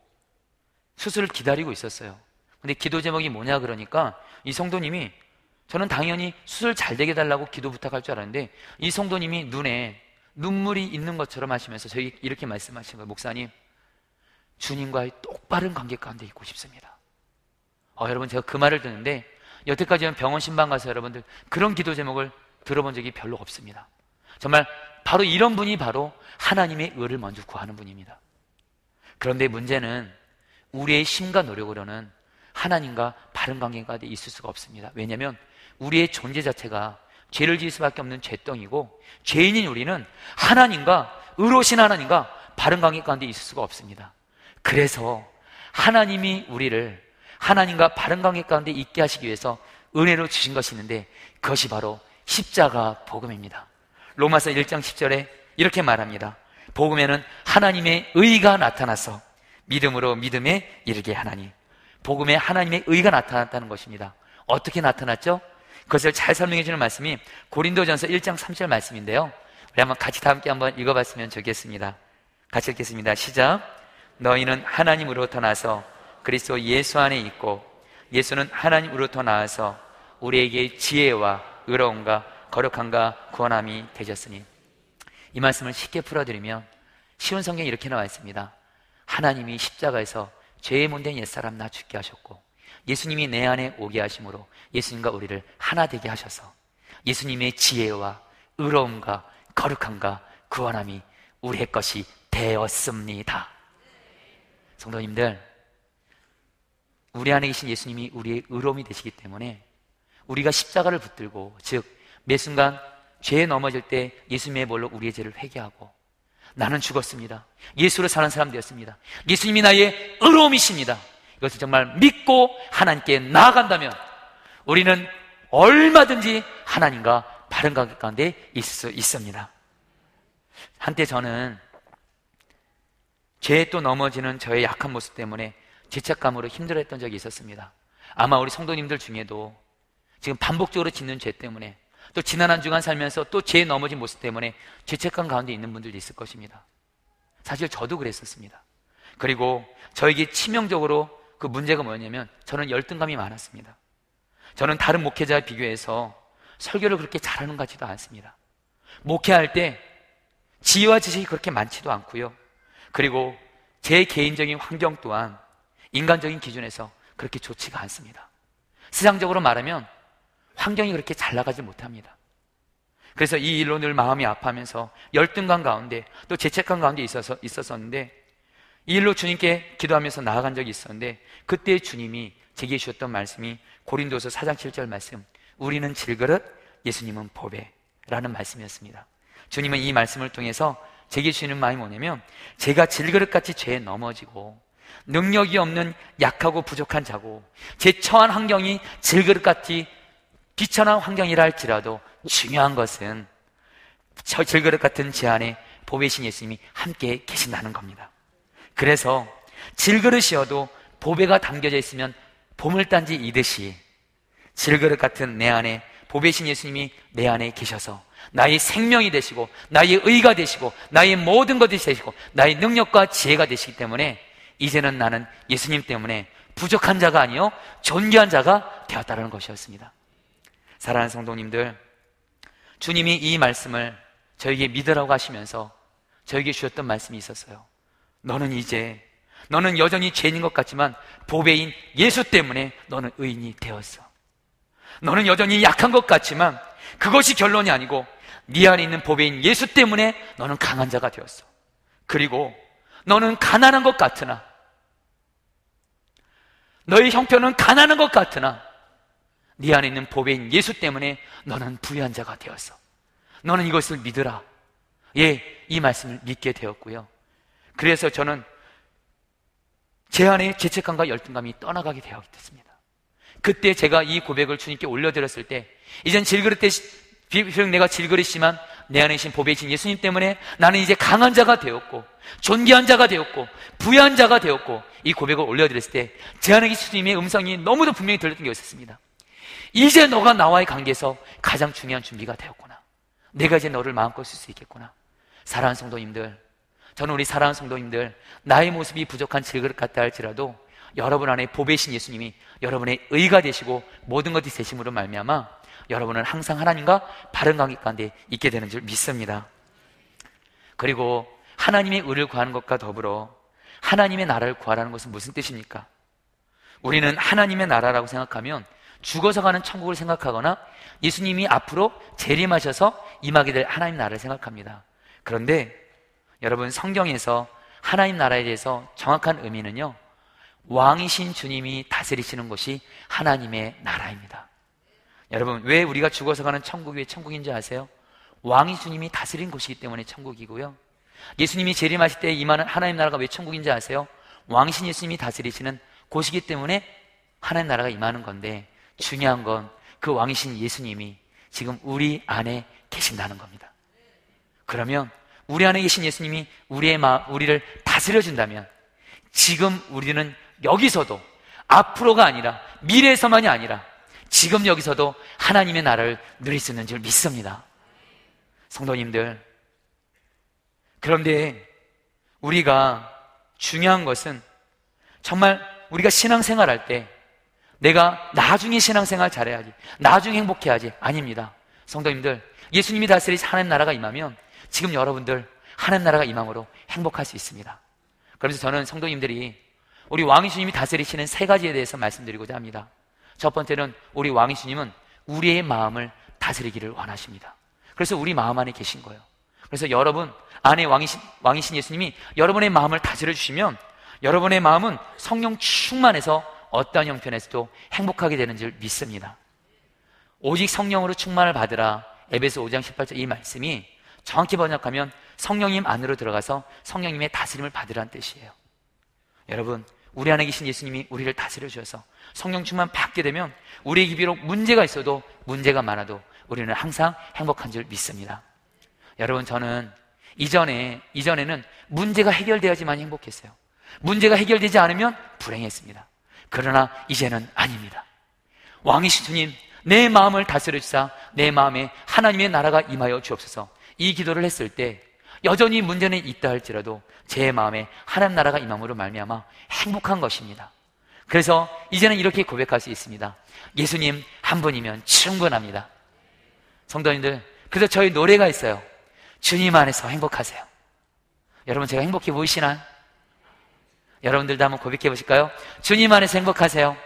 수술을 기다리고 있었어요. 근데 기도 제목이 뭐냐 그러니까 이 성도님이 저는 당연히 수술 잘 되게 달라고 기도 부탁할 줄 알았는데 이 성도님이 눈에 눈물이 있는 것처럼 하시면서 저희 이렇게 말씀하신 거예요. 목사님, 주님과의 똑바른 관계 가운데 있고 싶습니다. 어, 여러분 제가 그 말을 듣는데 여태까지 는 병원 신방 가서 여러분들 그런 기도 제목을 들어본 적이 별로 없습니다. 정말 바로 이런 분이 바로 하나님의 의를 먼저 구하는 분입니다. 그런데 문제는 우리의 힘과 노력으로는 하나님과 바른 관계가 있을 수가 없습니다. 왜냐하면 우리의 존재 자체가 죄를 지을 수밖에 없는 죄덩이고 죄인인 우리는 하나님과 의로신 하나님과 바른 관계 가운데 있을 수가 없습니다. 그래서 하나님이 우리를 하나님과 바른 관계 가운데 있게 하시기 위해서 은혜로 주신 것이 있는데 그것이 바로 십자가 복음입니다. 로마서 1장 10절에 이렇게 말합니다. 복음에는 하나님의 의가 나타나서 믿음으로 믿음에 이르게 하나니 복음에 하나님의 의가 나타났다는 것입니다. 어떻게 나타났죠? 그것을 잘 설명해 주는 말씀이 고린도전서 1장 3절 말씀인데요. 우리 한번 같이 다 함께 한번 읽어 봤으면 좋겠습니다. 같이 읽겠습니다. 시작. 너희는 하나님으로부터 나서 그리스도 예수 안에 있고 예수는 하나님으로부터 나와서 우리에게 지혜와 의로움과 거룩함과 구원함이 되셨으니 이 말씀을 쉽게 풀어드리면 쉬운 성경에 이렇게 나와 있습니다. 하나님이 십자가에서 죄의 문된 옛사람 나 죽게 하셨고 예수님이 내 안에 오게 하심으로 예수님과 우리를 하나 되게 하셔서 예수님의 지혜와 의로움과 거룩함과 구원함이 우리의 것이 되었습니다. 성도님들, 우리 안에 계신 예수님이 우리의 의로움이 되시기 때문에 우리가 십자가를 붙들고 즉 매 순간 죄에 넘어질 때 예수님의 볼로 우리의 죄를 회개하고 나는 죽었습니다. 예수로 사는 사람 되었습니다. 예수님이 나의 의로움이십니다. 이것을 정말 믿고 하나님께 나아간다면 우리는 얼마든지 하나님과 바른 관계 가운데 있을 수 있습니다. 한때 저는 죄에 또 넘어지는 저의 약한 모습 때문에 죄책감으로 힘들어했던 적이 있었습니다. 아마 우리 성도님들 중에도 지금 반복적으로 짓는 죄 때문에 또 지난 한 주간 살면서 또 죄에 넘어진 모습 때문에 죄책감 가운데 있는 분들도 있을 것입니다. 사실 저도 그랬었습니다. 그리고 저에게 치명적으로 그 문제가 뭐냐면 저는 열등감이 많았습니다. 저는 다른 목회자와 비교해서 설교를 그렇게 잘하는 것 같지도 않습니다. 목회할 때 지혜와 지식이 그렇게 많지도 않고요. 그리고 제 개인적인 환경 또한 인간적인 기준에서 그렇게 좋지가 않습니다. 세상적으로 말하면 환경이 그렇게 잘 나가지 못합니다. 그래서 이 일로 늘 마음이 아파하면서 열등감 가운데 또 죄책감 가운데 있어서 있었었는데 이 일로 주님께 기도하면서 나아간 적이 있었는데 그때 주님이 제게 주셨던 말씀이 고린도서 4장 7절 말씀 우리는 질그릇 예수님은 보배라는 말씀이었습니다. 주님은 이 말씀을 통해서 제게 주시는 마음이 뭐냐면 제가 질그릇같이 죄에 넘어지고 능력이 없는 약하고 부족한 자고 제 처한 환경이 질그릇같이 비천한 환경이라 할지라도 중요한 것은 저 질그릇 같은 제 안에 보배신 예수님이 함께 계신다는 겁니다. 그래서 질그릇이어도 보배가 담겨져 있으면 보물단지 이듯이 질그릇 같은 내 안에 보배신 예수님이 내 안에 계셔서 나의 생명이 되시고 나의 의가 되시고 나의 모든 것이 되시고 나의 능력과 지혜가 되시기 때문에 이제는 나는 예수님 때문에 부족한 자가 아니요 존귀한 자가 되었다는 것이었습니다. 사랑하는 성도님들, 주님이 이 말씀을 저에게 믿으라고 하시면서 저에게 주셨던 말씀이 있었어요. 너는 이제 너는 여전히 죄인인 것 같지만 보배인 예수 때문에 너는 의인이 되었어. 너는 여전히 약한 것 같지만 그것이 결론이 아니고 네 안에 있는 보배인 예수 때문에 너는 강한 자가 되었어. 그리고 너는 가난한 것 같으나 너의 형편은 가난한 것 같으나 네 안에 있는 보배인 예수 때문에 너는 부유한 자가 되었어. 너는 이것을 믿으라. 예, 이 말씀을 믿게 되었고요. 그래서 저는 제 안에 죄책감과 열등감이 떠나가게 되었습니다. 그때 제가 이 고백을 주님께 올려드렸을 때, 이젠 질그릇 때, 비록 내가 질그릇이지만 내 안에 계신 보배이신 예수님 때문에 나는 이제 강한 자가 되었고, 존귀한 자가 되었고, 부유한 자가 되었고, 이 고백을 올려드렸을 때, 제 안에 주님의 음성이 너무도 분명히 들렸던 게 있었습니다. 이제 너가 나와의 관계에서 가장 중요한 준비가 되었구나. 내가 이제 너를 마음껏 쓸 수 있겠구나. 사랑하는 성도님들, 저는 우리 사랑하는 성도님들, 나의 모습이 부족한 질그릇 같다 할지라도 여러분 안에 보배신 예수님이 여러분의 의가 되시고 모든 것이 되심으로 말미암아 여러분은 항상 하나님과 바른 관계 가운데 있게 되는 줄 믿습니다. 그리고 하나님의 의를 구하는 것과 더불어 하나님의 나라를 구하라는 것은 무슨 뜻입니까? 우리는 하나님의 나라라고 생각하면 죽어서 가는 천국을 생각하거나 예수님이 앞으로 재림하셔서 임하게 될 하나님 나라를 생각합니다. 그런데 여러분 성경에서 하나님 나라에 대해서 정확한 의미는요. 왕이신 주님이 다스리시는 곳이 하나님의 나라입니다. 여러분, 왜 우리가 죽어서 가는 천국이 왜 천국인지 아세요? 왕이 주님이 다스린 곳이기 때문에 천국이고요. 예수님이 재림하실 때 임하는 하나님 나라가 왜 천국인지 아세요? 왕신 예수님이 다스리시는 곳이기 때문에 하나님 나라가 임하는 건데 중요한 건 그 왕이신 예수님이 지금 우리 안에 계신다는 겁니다. 그러면 우리 안에 계신 예수님이 우리의 마, 우리를 다스려 준다면 지금 우리는 여기서도 앞으로가 아니라 미래에서만이 아니라 지금 여기서도 하나님의 나라를 누릴 수 있는 줄 믿습니다. 성도님들. 그런데 우리가 중요한 것은 정말 우리가 신앙생활 할 때 내가 나중에 신앙생활 잘해야지. 나중에 행복해야지. 아닙니다. 성도님들, 예수님이 다스리신 하나님 나라가 임하면 지금 여러분들 하나님 나라가 임함으로 행복할 수 있습니다. 그래서 저는 성도님들이 우리 왕이주님이 다스리시는 세 가지에 대해서 말씀드리고자 합니다. 첫 번째는 우리 왕이주님은 우리의 마음을 다스리기를 원하십니다. 그래서 우리 마음 안에 계신 거예요. 그래서 여러분 안에 왕이신, 왕이신 예수님이 여러분의 마음을 다스려 주시면 여러분의 마음은 성령 충만해서 어떠한 형편에서도 행복하게 되는 줄 믿습니다. 오직 성령으로 충만을 받으라. 에베소 5장 18절 이 말씀이 정확히 번역하면 성령님 안으로 들어가서 성령님의 다스림을 받으라는 뜻이에요. 여러분, 우리 안에 계신 예수님이 우리를 다스려 주셔서 성령 충만 받게 되면 우리에게 비록 문제가 있어도 문제가 많아도 우리는 항상 행복한 줄 믿습니다. 여러분, 저는 이전에, 이전에는 문제가 해결되어야지만 행복했어요. 문제가 해결되지 않으면 불행했습니다. 그러나 이제는 아닙니다. 왕이신 주님, 내 마음을 다스려 주사 내 마음에 하나님의 나라가 임하여 주옵소서. 이 기도를 했을 때 여전히 문제는 있다 할지라도 제 마음에 하나님 나라가 임함으로 말미암아 행복한 것입니다. 그래서 이제는 이렇게 고백할 수 있습니다. 예수님 한 분이면 충분합니다. 성도님들, 그래서 저희 노래가 있어요. 주님 안에서 행복하세요. 여러분 제가 행복해 보이시나요? 여러분들도 한번 고백해 보실까요? 주님 안에서 행복하세요.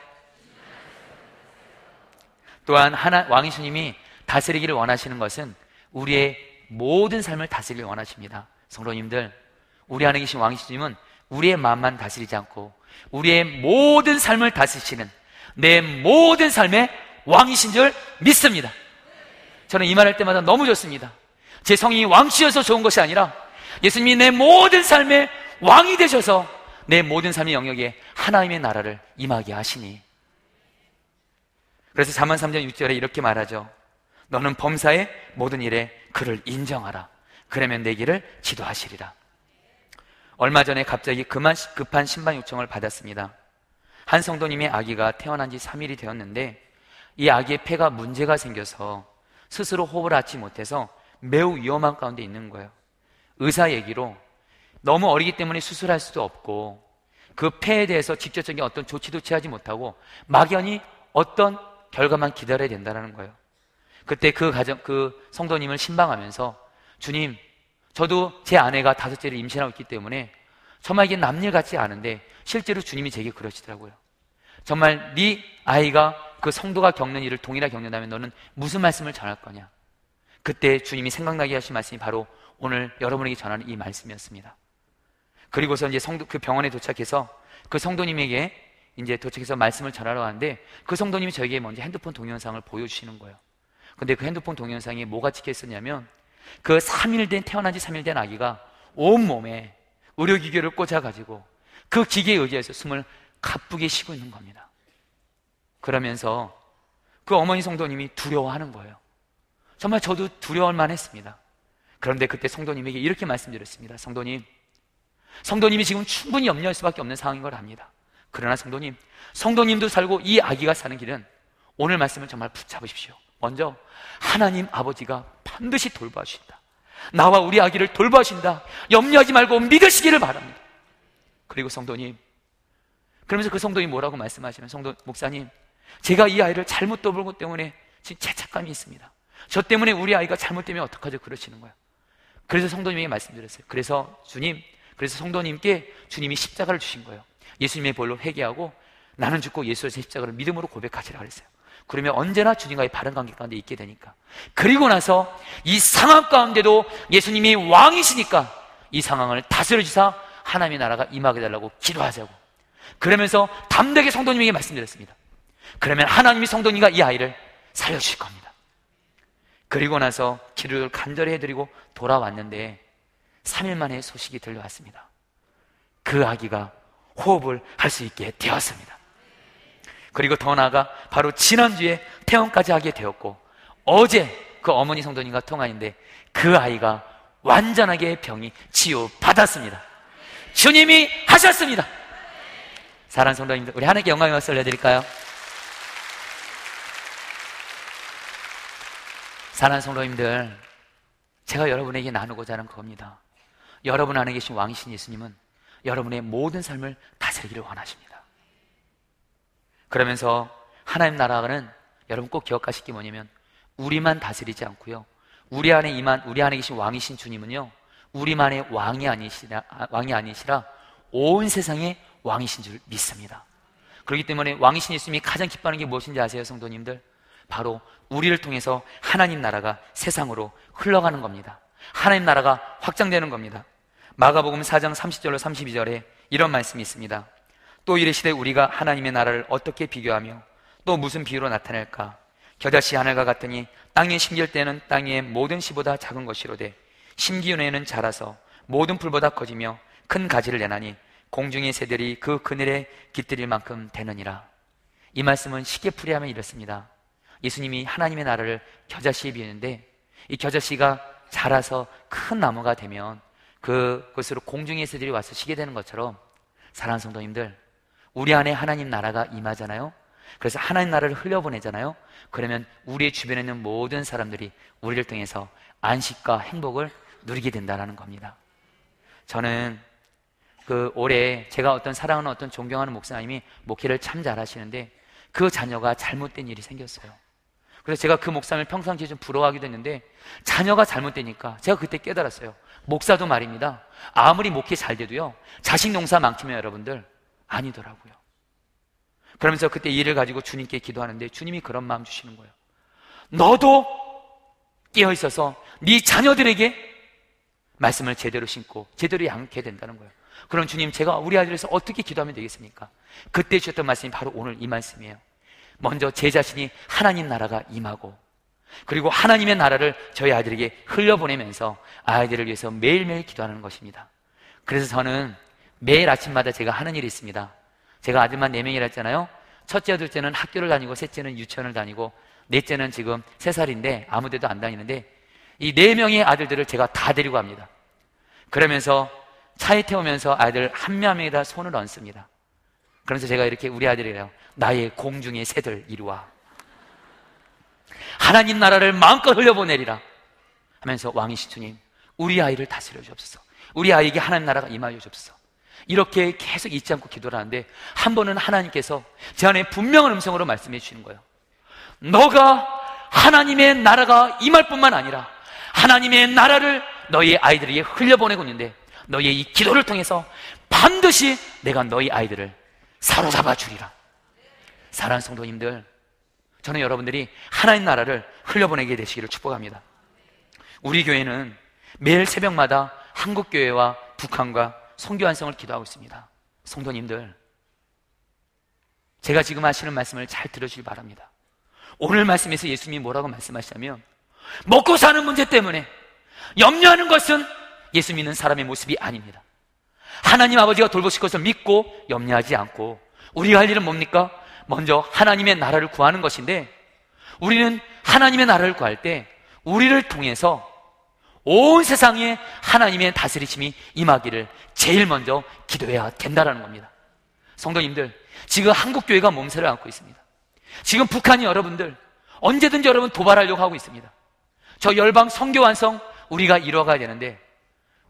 또한 하나 왕이수님이 다스리기를 원하시는 것은 우리의 모든 삶을 다스리길 원하십니다. 성도님들, 우리 안에 계신 왕이수님은 우리의 마음만 다스리지 않고 우리의 모든 삶을 다스리시는 내 모든 삶의 왕이신 줄 믿습니다. 저는 이 말 할 때마다 너무 좋습니다. 제 성이 왕씨여서 좋은 것이 아니라 예수님이 내 모든 삶의 왕이 되셔서 내 모든 삶의 영역에 하나님의 나라를 임하게 하시니 그래서 자만 3장 6절에 이렇게 말하죠. 너는 범사의 모든 일에 그를 인정하라. 그러면 내 길을 지도하시리라. 얼마 전에 갑자기 급한 신방 요청을 받았습니다. 한 성도님의 아기가 태어난 지 3일이 되었는데 이 아기의 폐가 문제가 생겨서 스스로 호흡을 하지 못해서 매우 위험한 가운데 있는 거예요. 의사 얘기로 너무 어리기 때문에 수술할 수도 없고 그 폐에 대해서 직접적인 어떤 조치도 취하지 못하고 막연히 어떤 결과만 기다려야 된다는 거예요. 그때 그 가정, 그 성도님을 신방하면서 주님, 저도 제 아내가 다섯째를 임신하고 있기 때문에 정말 이게 남일 같지 않은데 실제로 주님이 제게 그러시더라고요. 정말 네 아이가 그 성도가 겪는 일을 동일하게 겪는다면 너는 무슨 말씀을 전할 거냐? 그때 주님이 생각나게 하신 말씀이 바로 오늘 여러분에게 전하는 이 말씀이었습니다. 그리고서 이제 성도 그 병원에 도착해서 그 성도님에게 이제 도착해서 말씀을 전하러 가는데 그 성도님이 저에게 먼저 핸드폰 동영상을 보여주시는 거예요. 근데 그 핸드폰 동영상에 뭐가 찍혀 있었냐면 그 3일 된 태어난 지 3일 된 아기가 온몸에 의료기계를 꽂아가지고 그 기계에 의지해서 숨을 가쁘게 쉬고 있는 겁니다. 그러면서 그 어머니 성도님이 두려워하는 거예요. 정말 저도 두려울 만 했습니다. 그런데 그때 성도님에게 이렇게 말씀드렸습니다. 성도님, 성도님이 지금 충분히 염려할 수밖에 없는 상황인 걸 압니다. 그러나 성도님, 성도님도 살고 이 아기가 사는 길은 오늘 말씀을 정말 붙잡으십시오. 먼저 하나님 아버지가 반드시 돌봐주신다. 나와 우리 아기를 돌봐주신다. 염려하지 말고 믿으시기를 바랍니다. 그리고 성도님, 그러면서 그 성도님 뭐라고 말씀하시면 성도 목사님, 제가 이 아이를 잘못 것 때문에 지금 죄책감이 있습니다. 저 때문에 우리 아이가 잘못되면 어떡하죠? 그러시는 거예요. 그래서 성도님에게 말씀드렸어요. 그래서 주님, 그래서 성도님께 주님이 십자가를 주신 거예요. 예수님의 볼로 회개하고 나는 죽고 예수의 십자가를 믿음으로 고백하시라 그랬어요. 그러면 언제나 주님과의 바른 관계 가운데 있게 되니까. 그리고 나서 이 상황 가운데도 예수님이 왕이시니까 이 상황을 다스려 주사 하나님의 나라가 임하게 달라고 기도하자고. 그러면서 담대하게 성도님에게 말씀드렸습니다. 그러면 하나님이 성도님과 이 아이를 살려주실 겁니다. 그리고 나서 기도를 간절히 해드리고 돌아왔는데 3일 만에 소식이 들려왔습니다. 그 아기가 호흡을 할 수 있게 되었습니다. 그리고 더 나아가 바로 지난주에 퇴원까지 하게 되었고 어제 그 어머니 성도님과 통화인데 그 아이가 완전하게 병이 치유받았습니다. 주님이 하셨습니다. 사랑하는 성도님들, 우리 하나님께 영광의 박수 올려드릴까요? 사랑하는 성도님들, 제가 여러분에게 나누고자 하는 겁니다. 여러분 안에 계신 왕이신 예수님은 여러분의 모든 삶을 다스리기를 원하십니다. 그러면서 하나님 나라는 여러분 꼭 기억하실 게 뭐냐면 우리만 다스리지 않고요. 우리 안에 임한 우리 안에 계신 왕이신 주님은요. 우리만의 왕이 아니시라 왕이 아니시라 온 세상의 왕이신 줄 믿습니다. 그렇기 때문에 왕이신 예수님이 가장 기뻐하는 게 무엇인지 아세요, 성도님들? 바로 우리를 통해서 하나님 나라가 세상으로 흘러가는 겁니다. 하나님 나라가 확장되는 겁니다. 마가복음 4장 30절로 32절에 이런 말씀이 있습니다. 또 이르시되 우리가 하나님의 나라를 어떻게 비교하며 또 무슨 비유로 나타낼까? 겨자씨 하늘과 같으니 땅에 심길 때는 땅의 모든 씨보다 작은 것이로되 심기운에는 자라서 모든 풀보다 커지며 큰 가지를 내나니 공중의 새들이 그 그늘에 깃들일 만큼 되느니라. 이 말씀은 쉽게 풀이하면 이렇습니다. 예수님이 하나님의 나라를 겨자씨에 비유는데 이 겨자씨가 자라서 큰 나무가 되면 그것으로 공중의 새들이 와서 쉬게 되는 것처럼 사랑하는 성도님들 우리 안에 하나님 나라가 임하잖아요. 그래서 하나님 나라를 흘려보내잖아요. 그러면 우리의 주변에 있는 모든 사람들이 우리를 통해서 안식과 행복을 누리게 된다는 겁니다. 저는 그 올해 제가 어떤 사랑하는 어떤 존경하는 목사님이 목회를 참 잘하시는데 그 자녀가 잘못된 일이 생겼어요. 그래서 제가 그 목사님을 평상시에 좀 부러워하기도 했는데 자녀가 잘못되니까 제가 그때 깨달았어요. 목사도 말입니다. 아무리 목회 잘 돼도요. 자식 농사 많기면 여러분들 아니더라고요. 그러면서 그때 일을 가지고 주님께 기도하는데 주님이 그런 마음 주시는 거예요. 너도 깨어 있어서 네 자녀들에게 말씀을 제대로 신고 제대로 양게 된다는 거예요. 그럼 주님 제가 우리 아들에서 어떻게 기도하면 되겠습니까? 그때 주셨던 말씀이 바로 오늘 이 말씀이에요. 먼저 제 자신이 하나님 나라가 임하고 그리고 하나님의 나라를 저희 아이들에게 흘려보내면서 아이들을 위해서 매일매일 기도하는 것입니다. 그래서 저는 매일 아침마다 제가 하는 일이 있습니다. 제가 아들만 4명이라 했잖아요. 첫째, 둘째는 학교를 다니고, 셋째는 유치원을 다니고, 넷째는 지금 3살인데 아무 데도 안 다니는데, 이 4명의 아들들을 제가 다 데리고 갑니다. 그러면서 차에 태우면서 아이들 한 명 한 명에다 손을 얹습니다. 그러면서 제가 이렇게 우리 아들이래요. 나의 공중의 새들 이루와. 하나님 나라를 마음껏 흘려보내리라. 하면서 왕이신 주님, 우리 아이를 다스려 주옵소서. 우리 아이에게 하나님 나라가 임하여 주옵소서. 이렇게 계속 잊지 않고 기도를 하는데 한 번은 하나님께서 제 안에 분명한 음성으로 말씀해 주시는 거예요. 너가 하나님의 나라가 임할 뿐만 아니라 하나님의 나라를 너희 아이들에게 흘려보내고 있는데 너희의 이 기도를 통해서 반드시 내가 너희 아이들을 사로잡아 주리라. 사랑하는 성도님들, 저는 여러분들이 하나님 나라를 흘려보내게 되시기를 축복합니다. 우리 교회는 매일 새벽마다 한국 교회와 북한과 성교 완성을 기도하고 있습니다. 성도님들, 제가 지금 하시는 말씀을 잘 들어주길 바랍니다. 오늘 말씀에서 예수님이 뭐라고 말씀하시냐면, 먹고 사는 문제 때문에 염려하는 것은 예수 믿는 사람의 모습이 아닙니다. 하나님 아버지가 돌보실 것을 믿고 염려하지 않고, 우리가 할 일은 뭡니까? 먼저 하나님의 나라를 구하는 것인데, 우리는 하나님의 나라를 구할 때, 우리를 통해서 온 세상에 하나님의 다스리심이 임하기를 제일 먼저 기도해야 된다는 겁니다. 성도님들, 지금 한국교회가 몸세를 안고 있습니다. 지금 북한이 여러분들 언제든지 여러분 도발하려고 하고 있습니다. 저 열방 성교 완성 우리가 이뤄가야 되는데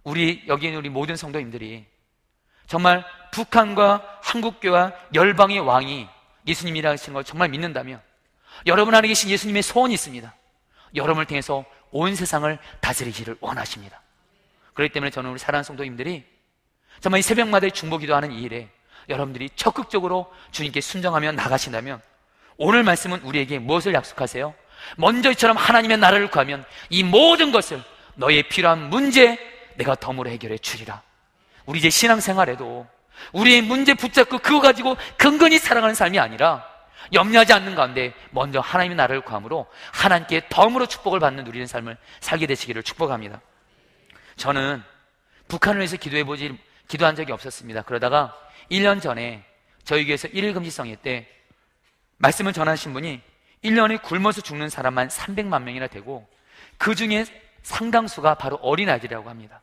우리 여기 있는 우리 모든 성도님들이 정말 북한과 한국교와 열방의 왕이 예수님이라 하시는 걸 정말 믿는다면 여러분 안에 계신 예수님의 소원이 있습니다. 여러분을 통해서 온 세상을 다스리기를 원하십니다. 그렇기 때문에 저는 우리 사랑하는 성도님들이 정말 이 새벽마다 중보 기도하는 이 일에 여러분들이 적극적으로 주님께 순정하며 나가신다면 오늘 말씀은 우리에게 무엇을 약속하세요? 먼저 이처럼 하나님의 나라를 구하면 이 모든 것을 너의 필요한 문제 내가 덤으로 해결해 주리라. 우리 이제 신앙생활에도 우리의 문제 붙잡고 그거 가지고 근근히 살아가는 삶이 아니라 염려하지 않는 가운데 먼저 하나님의 나라를 구함으로 하나님께 덤으로 축복을 받는 누리는 삶을 살게 되시기를 축복합니다. 저는 북한을 위해서 기도해 보지 기도한 적이 없었습니다. 그러다가 1년 전에 저희 교회에서 1일 금지성회 때 말씀을 전하신 분이 1년에 굶어서 죽는 사람만 300만 명이나 되고 그 중에 상당수가 바로 어린아이들이라고 합니다.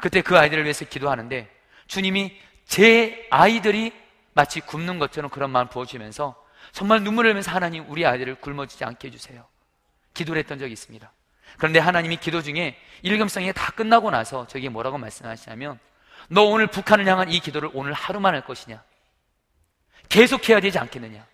그때 그 아이들을 위해서 기도하는데 주님이 제 아이들이 마치 굶는 것처럼 그런 마음을 부어주면서 정말 눈물을 흘리면서 하나님 우리 아이들을 굶어지지 않게 해주세요. 기도를 했던 적이 있습니다. 그런데 하나님이 기도 중에 일금성이 다 끝나고 나서 저에게 뭐라고 말씀하시냐면 너 오늘 북한을 향한 이 기도를 오늘 하루만 할 것이냐? 계속해야 되지 않겠느냐?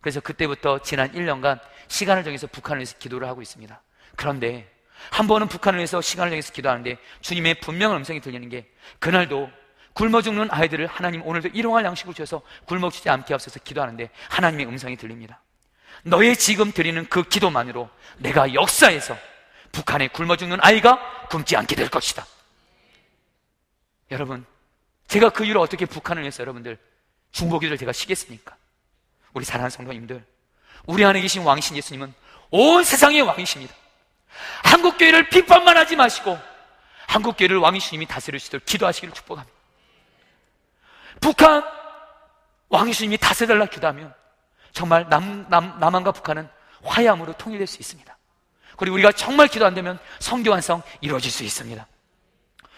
그래서 그때부터 지난 1년간 시간을 정해서 북한을 위해서 기도를 하고 있습니다. 그런데 한 번은 북한을 위해서 시간을 정해서 기도하는데 주님의 분명한 음성이 들리는 게 그날도 굶어 죽는 아이들을 하나님 오늘도 일용할 양식을 주셔서 굶어 죽지 않게 하옵소서 기도하는데 하나님의 음성이 들립니다. 너의 지금 드리는 그 기도만으로 내가 역사에서 북한에 굶어 죽는 아이가 굶지 않게 될 것이다. 여러분, 제가 그 이후로 어떻게 북한을 위해서 여러분들 중보기도를 제가 쉬겠습니까? 우리 사랑하는 성도님들, 우리 안에 계신 왕이신 예수님은 온 세상의 왕이십니다. 한국 교회를 비판만 하지 마시고 한국 교회를 왕이신님이 다스리시도록 기도하시기를 축복합니다. 북한 왕이신님이 다스려달라 기도하면 정말 남, 남, 남한과 북한은 화해함으로 통일될 수 있습니다. 그리고 우리가 정말 기도 안 되면 성교 완성 이루어질 수 있습니다.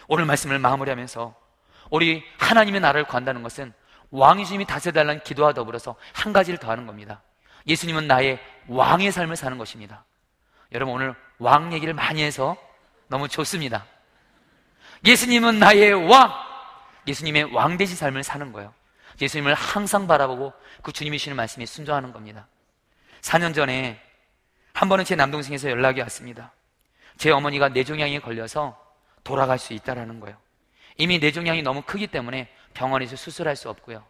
오늘 말씀을 마무리하면서 우리 하나님의 나라를 구한다는 것은 왕이심이 다스려달라는 기도와 더불어서 한 가지를 더하는 겁니다. 예수님은 나의 왕의 삶을 사는 것입니다. 여러분 오늘 왕 얘기를 많이 해서 너무 좋습니다. 예수님은 나의 왕! 예수님의 왕대신 삶을 사는 거예요. 예수님을 항상 바라보고 그 주님이 주시는 말씀에 순종하는 겁니다. 4년 전에 한 번은 제 남동생에서 연락이 왔습니다. 제 어머니가 뇌종양에 걸려서 돌아갈 수 있다라는 거예요. 이미 뇌종양이 너무 크기 때문에 병원에서 수술할 수 없고요.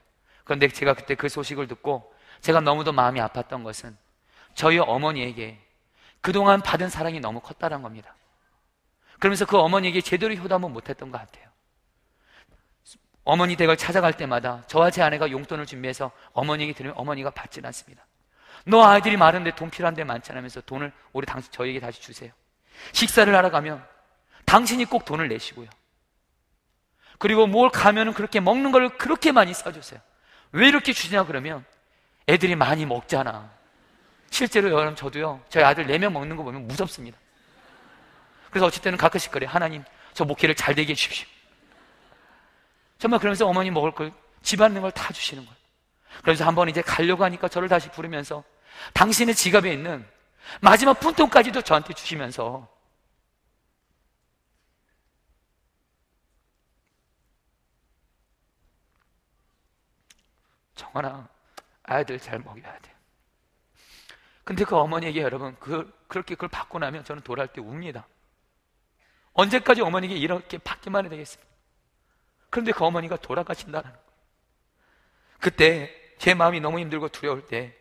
그런데 제가 그때 그 소식을 듣고 제가 너무도 마음이 아팠던 것은 저희 어머니에게 그동안 받은 사랑이 너무 컸다는 겁니다. 그러면서 그 어머니에게 제대로 효도을 못했던 것 같아요. 어머니 댁을 찾아갈 때마다 저와 제 아내가 용돈을 준비해서 어머니에게 드리면 어머니가 받지는 않습니다. 너 아이들이 많은데 돈 필요한 데 많잖아 면서 돈을 우리 당신 저에게 다시 주세요. 식사를 하러 가면 당신이 꼭 돈을 내시고요. 그리고 뭘 가면은 그렇게 먹는 걸 그렇게 많이 써주세요. 왜 이렇게 주냐 그러면 애들이 많이 먹잖아. 실제로 여러분 저도요. 저희 아들 4명 먹는 거 보면 무섭습니다. 그래서 어쨌든 는 가끔씩 그래. 하나님 저 목회를 잘 되게 해주십시오. 정말 그러면서 어머니 먹을 걸 집안 있는 걸 다 주시는 거예요. 그래서 한번 이제 가려고 하니까 저를 다시 부르면서 당신의 지갑에 있는 마지막 푼돈까지도 저한테 주시면서 정하나 아이들 잘 먹여야 돼. 근데 그 어머니에게 여러분 그 그렇게 그걸 받고 나면 저는 돌아올 때 웁니다. 언제까지 어머니에게 이렇게 받기만 해야 되겠습니까? 그런데 그 어머니가 돌아가신다는 거. 그때 제 마음이 너무 힘들고 두려울 때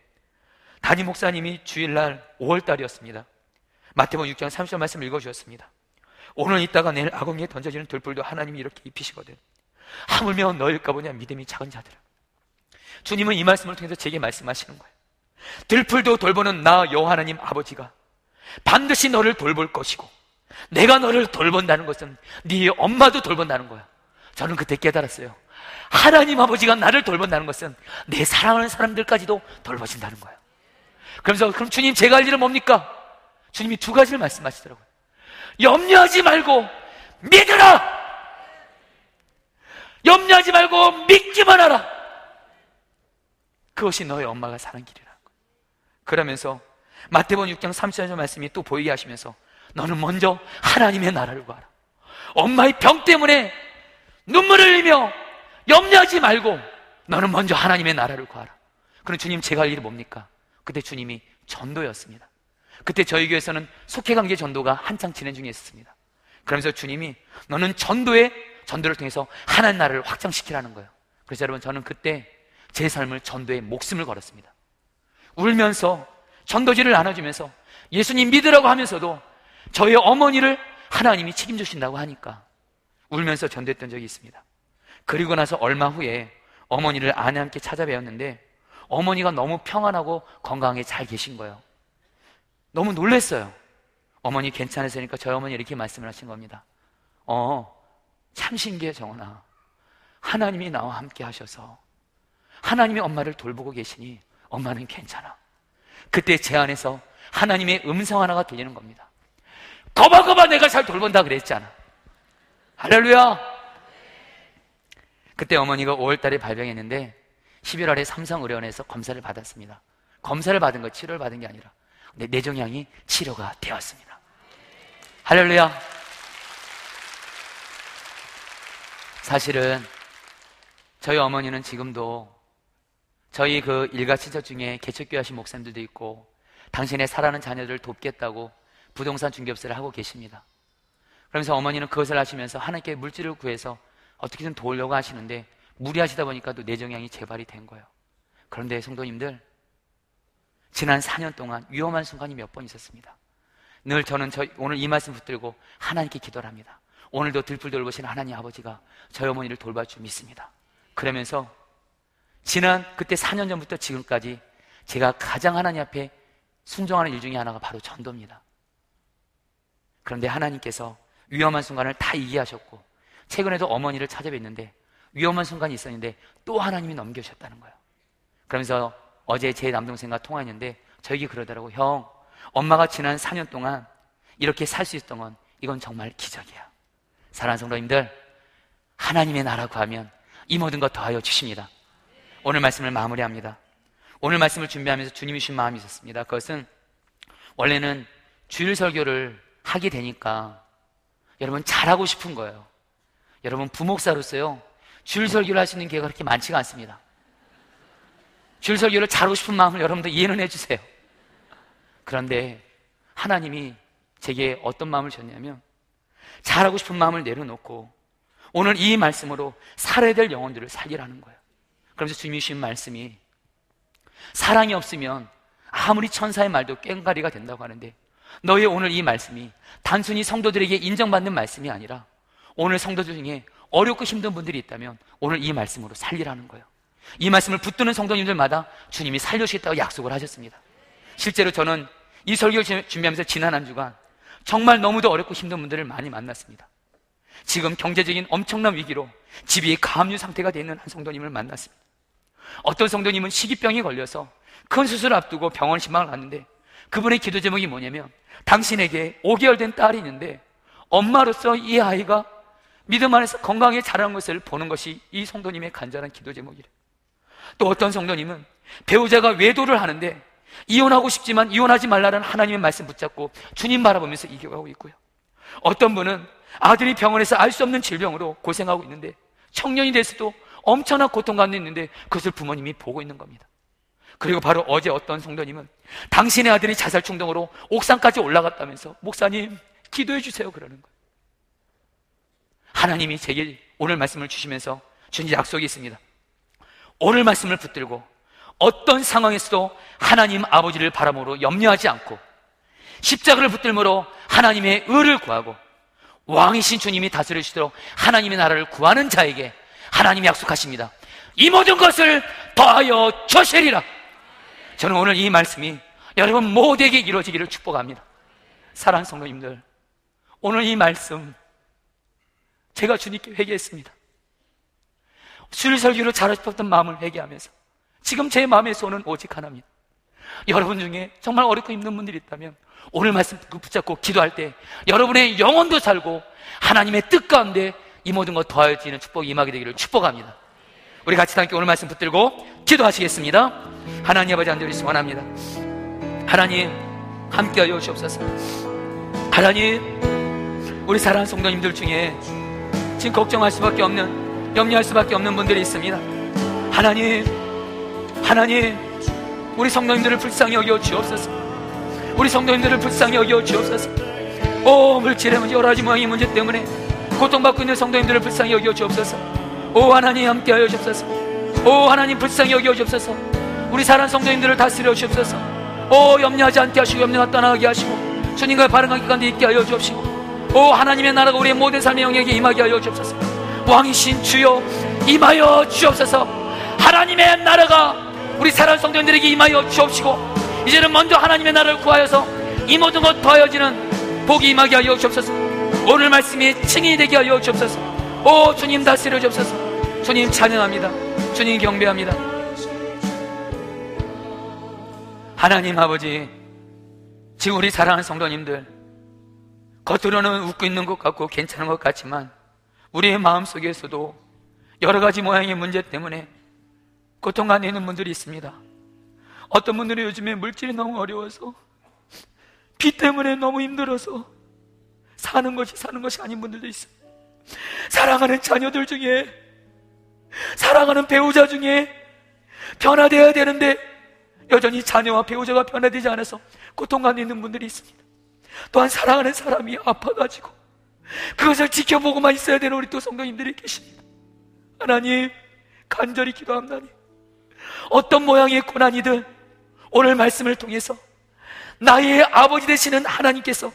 담임 목사님이 주일날 5월 달이었습니다. 마태복음 6장 30절 말씀 읽어주셨습니다. 오늘 있다가 내일 아궁이에 던져지는 들불도 하나님이 이렇게 입히시거든. 하물며 너일까 보냐 믿음이 작은 자들아. 주님은 이 말씀을 통해서 제게 말씀하시는 거예요. 들풀도 돌보는 나 여호하나님 아버지가 반드시 너를 돌볼 것이고 내가 너를 돌본다는 것은 네 엄마도 돌본다는 거야. 저는 그때 깨달았어요. 하나님 아버지가 나를 돌본다는 것은 내 사랑하는 사람들까지도 돌보신다는 거예요. 그러면서 그럼 주님 제가 할 일은 뭡니까? 주님이 두 가지를 말씀하시더라고요. 염려하지 말고 믿으라! 염려하지 말고 믿기만 하라! 그것이 너의 엄마가 사는 거예요. 그러면서 마태복음 6장 30절 말씀이 또 보이게 하시면서 너는 먼저 하나님의 나라를 구하라. 엄마의 병 때문에 눈물을 흘리며 염려하지 말고 너는 먼저 하나님의 나라를 구하라. 그럼 주님 제가 할 일이 뭡니까? 그때 주님이 전도였습니다. 그때 저희 교회에서는 속해관계 전도가 한창 진행 중에 있었습니다. 그러면서 주님이 너는 전도에 전도를 통해서 하나님 나라를 확장시키라는 거예요. 그래서 여러분 저는 그때 제 삶을 전도에 목숨을 걸었습니다. 울면서 전도지를 나눠주면서 예수님 믿으라고 하면서도 저희 어머니를 하나님이 책임주신다고 하니까 울면서 전도했던 적이 있습니다. 그리고 나서 얼마 후에 어머니를 아내 함께 찾아뵈었는데 어머니가 너무 평안하고 건강하게 잘 계신 거예요. 너무 놀랐어요. 어머니 괜찮으시니까 저희 어머니 이렇게 말씀을 하신 겁니다. 어, 참 신기해, 정원아. 하나님이 나와 함께 하셔서 하나님이 엄마를 돌보고 계시니 엄마는 괜찮아. 그때 제 안에서 하나님의 음성 하나가 들리는 겁니다. 거봐거봐 내가 잘 돌본다 그랬잖아. 할렐루야! 그때 어머니가 5월 달에 발병했는데 11월에 삼성의료원에서 검사를 받았습니다. 검사를 받은 거 치료를 받은 게 아니라 내종양이 치료가 되었습니다. 할렐루야! 사실은 저희 어머니는 지금도 저희 그 일가 친척 중에 개척교회 하신 목사님들도 있고 당신의 사랑하는 자녀들을 돕겠다고 부동산 중개업소를 하고 계십니다. 그러면서 어머니는 그것을 하시면서 하나님께 물질을 구해서 어떻게든 도우려고 하시는데 무리하시다 보니까 또 뇌종양이 재발이 된 거예요. 그런데 성도님들 지난 4년 동안 위험한 순간이 몇 번 있었습니다. 늘 저는 저, 오늘 이 말씀 붙들고 하나님께 기도를 합니다. 오늘도 들풀 돌보시는 하나님 아버지가 저희 어머니를 돌볼 줄 믿습니다. 그러면서 지난 그때 4년 전부터 지금까지 제가 가장 하나님 앞에 순종하는 일 중에 하나가 바로 전도입니다. 그런데 하나님께서 위험한 순간을 다 이기하셨고 최근에도 어머니를 찾아뵀는데 위험한 순간이 있었는데 또 하나님이 넘겨주셨다는 거예요. 그러면서 어제 제 남동생과 통화했는데 저에게 그러더라고 형 엄마가 지난 4년 동안 이렇게 살 수 있었던 건 이건 정말 기적이야. 사랑하는 성도님들 하나님의 나라고 하면 이 모든 것 더하여 주십니다. 오늘 말씀을 마무리합니다. 오늘 말씀을 준비하면서 주님이 주신 마음이 있었습니다. 그것은 원래는 주일 설교를 하게 되니까 여러분 잘하고 싶은 거예요. 여러분 부목사로서요. 주일 설교를 할 수 있는 기회가 그렇게 많지가 않습니다. 주일 설교를 잘하고 싶은 마음을 여러분들 이해는 해주세요. 그런데 하나님이 제게 어떤 마음을 줬냐면 잘하고 싶은 마음을 내려놓고 오늘 이 말씀으로 살아야 될 영혼들을 살리라는 거예요. 그러면서 주님이 주신 말씀이 사랑이 없으면 아무리 천사의 말도 꽹가리가 된다고 하는데 너의 오늘 이 말씀이 단순히 성도들에게 인정받는 말씀이 아니라 오늘 성도들 중에 어렵고 힘든 분들이 있다면 오늘 이 말씀으로 살리라는 거예요. 이 말씀을 붙드는 성도님들마다 주님이 살려주겠다고 약속을 하셨습니다. 실제로 저는 이 설교를 준비하면서 지난 한 주간 정말 너무도 어렵고 힘든 분들을 많이 만났습니다. 지금 경제적인 엄청난 위기로 집이 가압류 상태가 되어 있는 한 성도님을 만났습니다. 어떤 성도님은 식이병이 걸려서 큰 수술을 앞두고 병원 신방을 갔는데 그분의 기도 제목이 뭐냐면 당신에게 5개월 된 딸이 있는데 엄마로서 이 아이가 믿음 안에서 건강하게 자라는 것을 보는 것이 이 성도님의 간절한 기도 제목이래. 또 어떤 성도님은 배우자가 외도를 하는데 이혼하고 싶지만 이혼하지 말라는 하나님의 말씀 붙잡고 주님 바라보면서 이겨가고 있고요. 어떤 분은 아들이 병원에서 알 수 없는 질병으로 고생하고 있는데 청년이 됐어도 엄청난 고통 가운데 있는데 그것을 부모님이 보고 있는 겁니다. 그리고 바로 어제 어떤 성도님은 당신의 아들이 자살 충동으로 옥상까지 올라갔다면서 목사님 기도해 주세요 그러는 거예요. 하나님이 제게 오늘 말씀을 주시면서 주신 약속이 있습니다. 오늘 말씀을 붙들고 어떤 상황에서도 하나님 아버지를 바람으로 염려하지 않고 십자가를 붙들므로 하나님의 의를 구하고 왕이신 주님이 다스려 주시도록 하나님의 나라를 구하는 자에게 하나님이 약속하십니다. 이 모든 것을 더하여 주시리라. 저는 오늘 이 말씀이 여러분 모두에게 이루어지기를 축복합니다. 사랑하는 성도님들, 오늘 이 말씀 제가 주님께 회개했습니다. 술 설교를 잘하고 싶었던 마음을 회개하면서 지금 제 마음의 소원은 오직 하나입니다. 여러분 중에 정말 어렵고 힘든 분들이 있다면 오늘 말씀 붙잡고 기도할 때 여러분의 영혼도 살고 하나님의 뜻 가운데 이 모든 것 더하여지는 축복이 임하게 되기를 축복합니다. 우리 같이 함께 오늘 말씀 붙들고 기도하시겠습니다. 하나님 아버지 안들이 원합니다. 하나님 함께하여 주옵소서. 하나님 우리 사랑하는 성도님들 중에 지금 걱정할 수밖에 없는 염려할 수밖에 없는 분들이 있습니다. 하나님 하나님 우리 성도님들을 불쌍히 여겨 주옵소서. 우리 성도님들을 불쌍히 여겨 주옵소서. 오 물질의 문제 여러 가지 모양의 문제 때문에 고통받고 있는 성도님들을 불쌍히 여겨 주옵소서. 오 하나님 함께하여 주옵소서. 오 하나님 불쌍히 여겨 주옵소서. 우리 사랑 성도님들을 다스려 주옵소서. 오 염려하지 않게 하시고 염려가 떠나게 하시고 주님과 바른 관계 있게 하여 주옵시고 오 하나님의 나라가 우리의 모든 삶의 영역에 임하게 하여 주옵소서. 왕이신 주여 임하여 주옵소서. 하나님의 나라가 우리 사랑 성도님들에게 임하여 주옵시고 이제는 먼저 하나님의 나라를 구하여서 이 모든 것 더하여지는 복이 임하게 하여 주옵소서. 오늘 말씀이 증인이 되게 하여 주옵소서. 오 주님 다스려 주옵소서. 주님 찬양합니다. 주님 경배합니다. 하나님 아버지, 지금 우리 사랑하는 성도님들, 겉으로는 웃고 있는 것 같고 괜찮은 것 같지만, 우리의 마음 속에서도 여러 가지 모양의 문제 때문에 고통가 있는 분들이 있습니다. 어떤 분들은 요즘에 물질이 너무 어려워서, 비 때문에 너무 힘들어서, 사는 것이 사는 것이 아닌 분들도 있어요. 사랑하는 자녀들 중에, 사랑하는 배우자 중에, 변화되어야 되는데, 여전히 자녀와 배우자가 변화되지 않아서 고통가 있는 분들이 있습니다. 또한 사랑하는 사람이 아파가지고 그것을 지켜보고만 있어야 되는 우리 또 성도님들이 계십니다. 하나님, 간절히 기도합나니 어떤 모양의 고난이든 오늘 말씀을 통해서 나의 아버지 되시는 하나님께서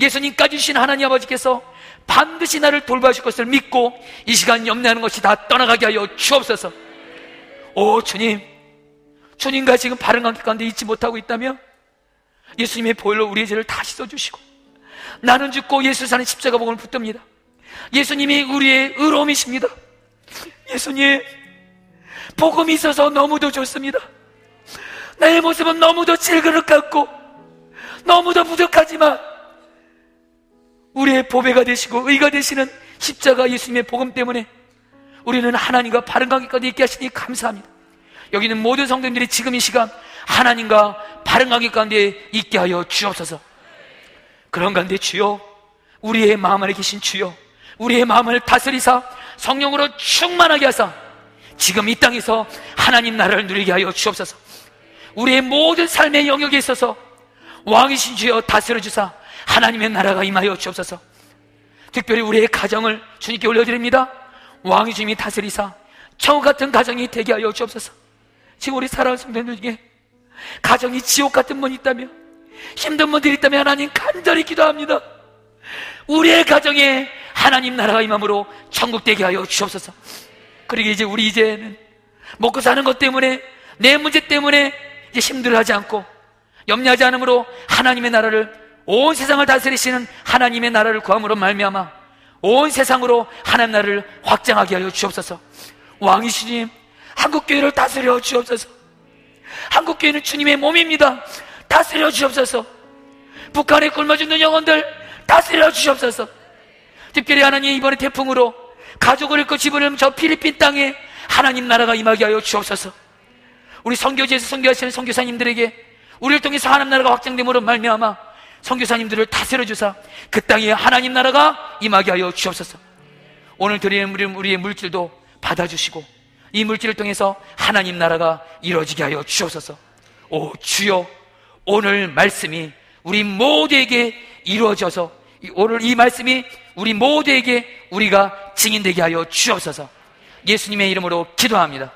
예수님까지 주신 하나님 아버지께서 반드시 나를 돌봐주실 것을 믿고 이 시간 염려하는 것이 다 떠나가게 하여 주옵소서. 오 주님, 주님과 지금 바른 관계 가운데 있지 못하고 있다면 예수님의 보혈로 우리의 죄를 다 씻어주시고 나는 죽고 예수 사는 십자가 복음을 붙듭니다. 예수님이 우리의 의로움이십니다. 예수님, 복음이 있어서 너무도 좋습니다. 나의 모습은 너무도 질그릇 같고 너무도 부족하지만 우리의 보배가 되시고 의가 되시는 십자가 예수님의 복음 때문에 우리는 하나님과 바른 관계까지 있게 하시니 감사합니다. 여기 는 모든 성도님들이 지금 이 시간 하나님과 바른 관계 가운데 있게 하여 주옵소서. 그런 가운데 주여, 우리의 마음 안에 계신 주여, 우리의 마음을 다스리사 성령으로 충만하게 하사 지금 이 땅에서 하나님 나라를 누리게 하여 주옵소서. 우리의 모든 삶의 영역에 있어서 왕이신 주여 다스려 주사 하나님의 나라가 임하여 주옵소서. 특별히 우리의 가정을 주님께 올려드립니다. 왕이 주님이 다스리사 천국 같은 가정이 되게 하여 주옵소서. 지금 우리 사랑하는 성도들 중에 가정이 지옥 같은 분이 있다면 힘든 분들이 있다면 하나님 간절히 기도합니다. 우리의 가정에 하나님 나라가 임함으로 천국 되게 하여 주옵소서. 그리고 이제 우리 이제는 먹고 사는 것 때문에 내 문제 때문에 이제 힘들어하지 않고 염려하지 않으므로 하나님의 나라를 온 세상을 다스리시는 하나님의 나라를 구함으로 말미암아 온 세상으로 하나님 나라를 확장하게 하여 주옵소서. 왕이시님 한국 교회를 다스려 주옵소서. 한국 교회는 주님의 몸입니다. 다스려 주옵소서. 북한에 굶어 죽는 영혼들 다스려 주옵소서. 특별히 하나님 이번에 태풍으로 가족을 잃고 집을 잃은 저 필리핀 땅에 하나님 나라가 임하게 하여 주옵소서. 우리 선교지에서 선교하시는 선교사님들에게 우리를 통해서 하나님 나라가 확장됨으로 말미암아 선교사님들을 다스려 주사 그 땅에 하나님 나라가 임하게 하여 주옵소서. 오늘 드리는 우리의 물질도 받아주시고 이 물질을 통해서 하나님 나라가 이루어지게 하여 주옵소서. 오 주여 오늘 말씀이 우리 모두에게 이루어져서 오늘 이 말씀이 우리 모두에게 우리가 증인되게 하여 주옵소서. 예수님의 이름으로 기도합니다.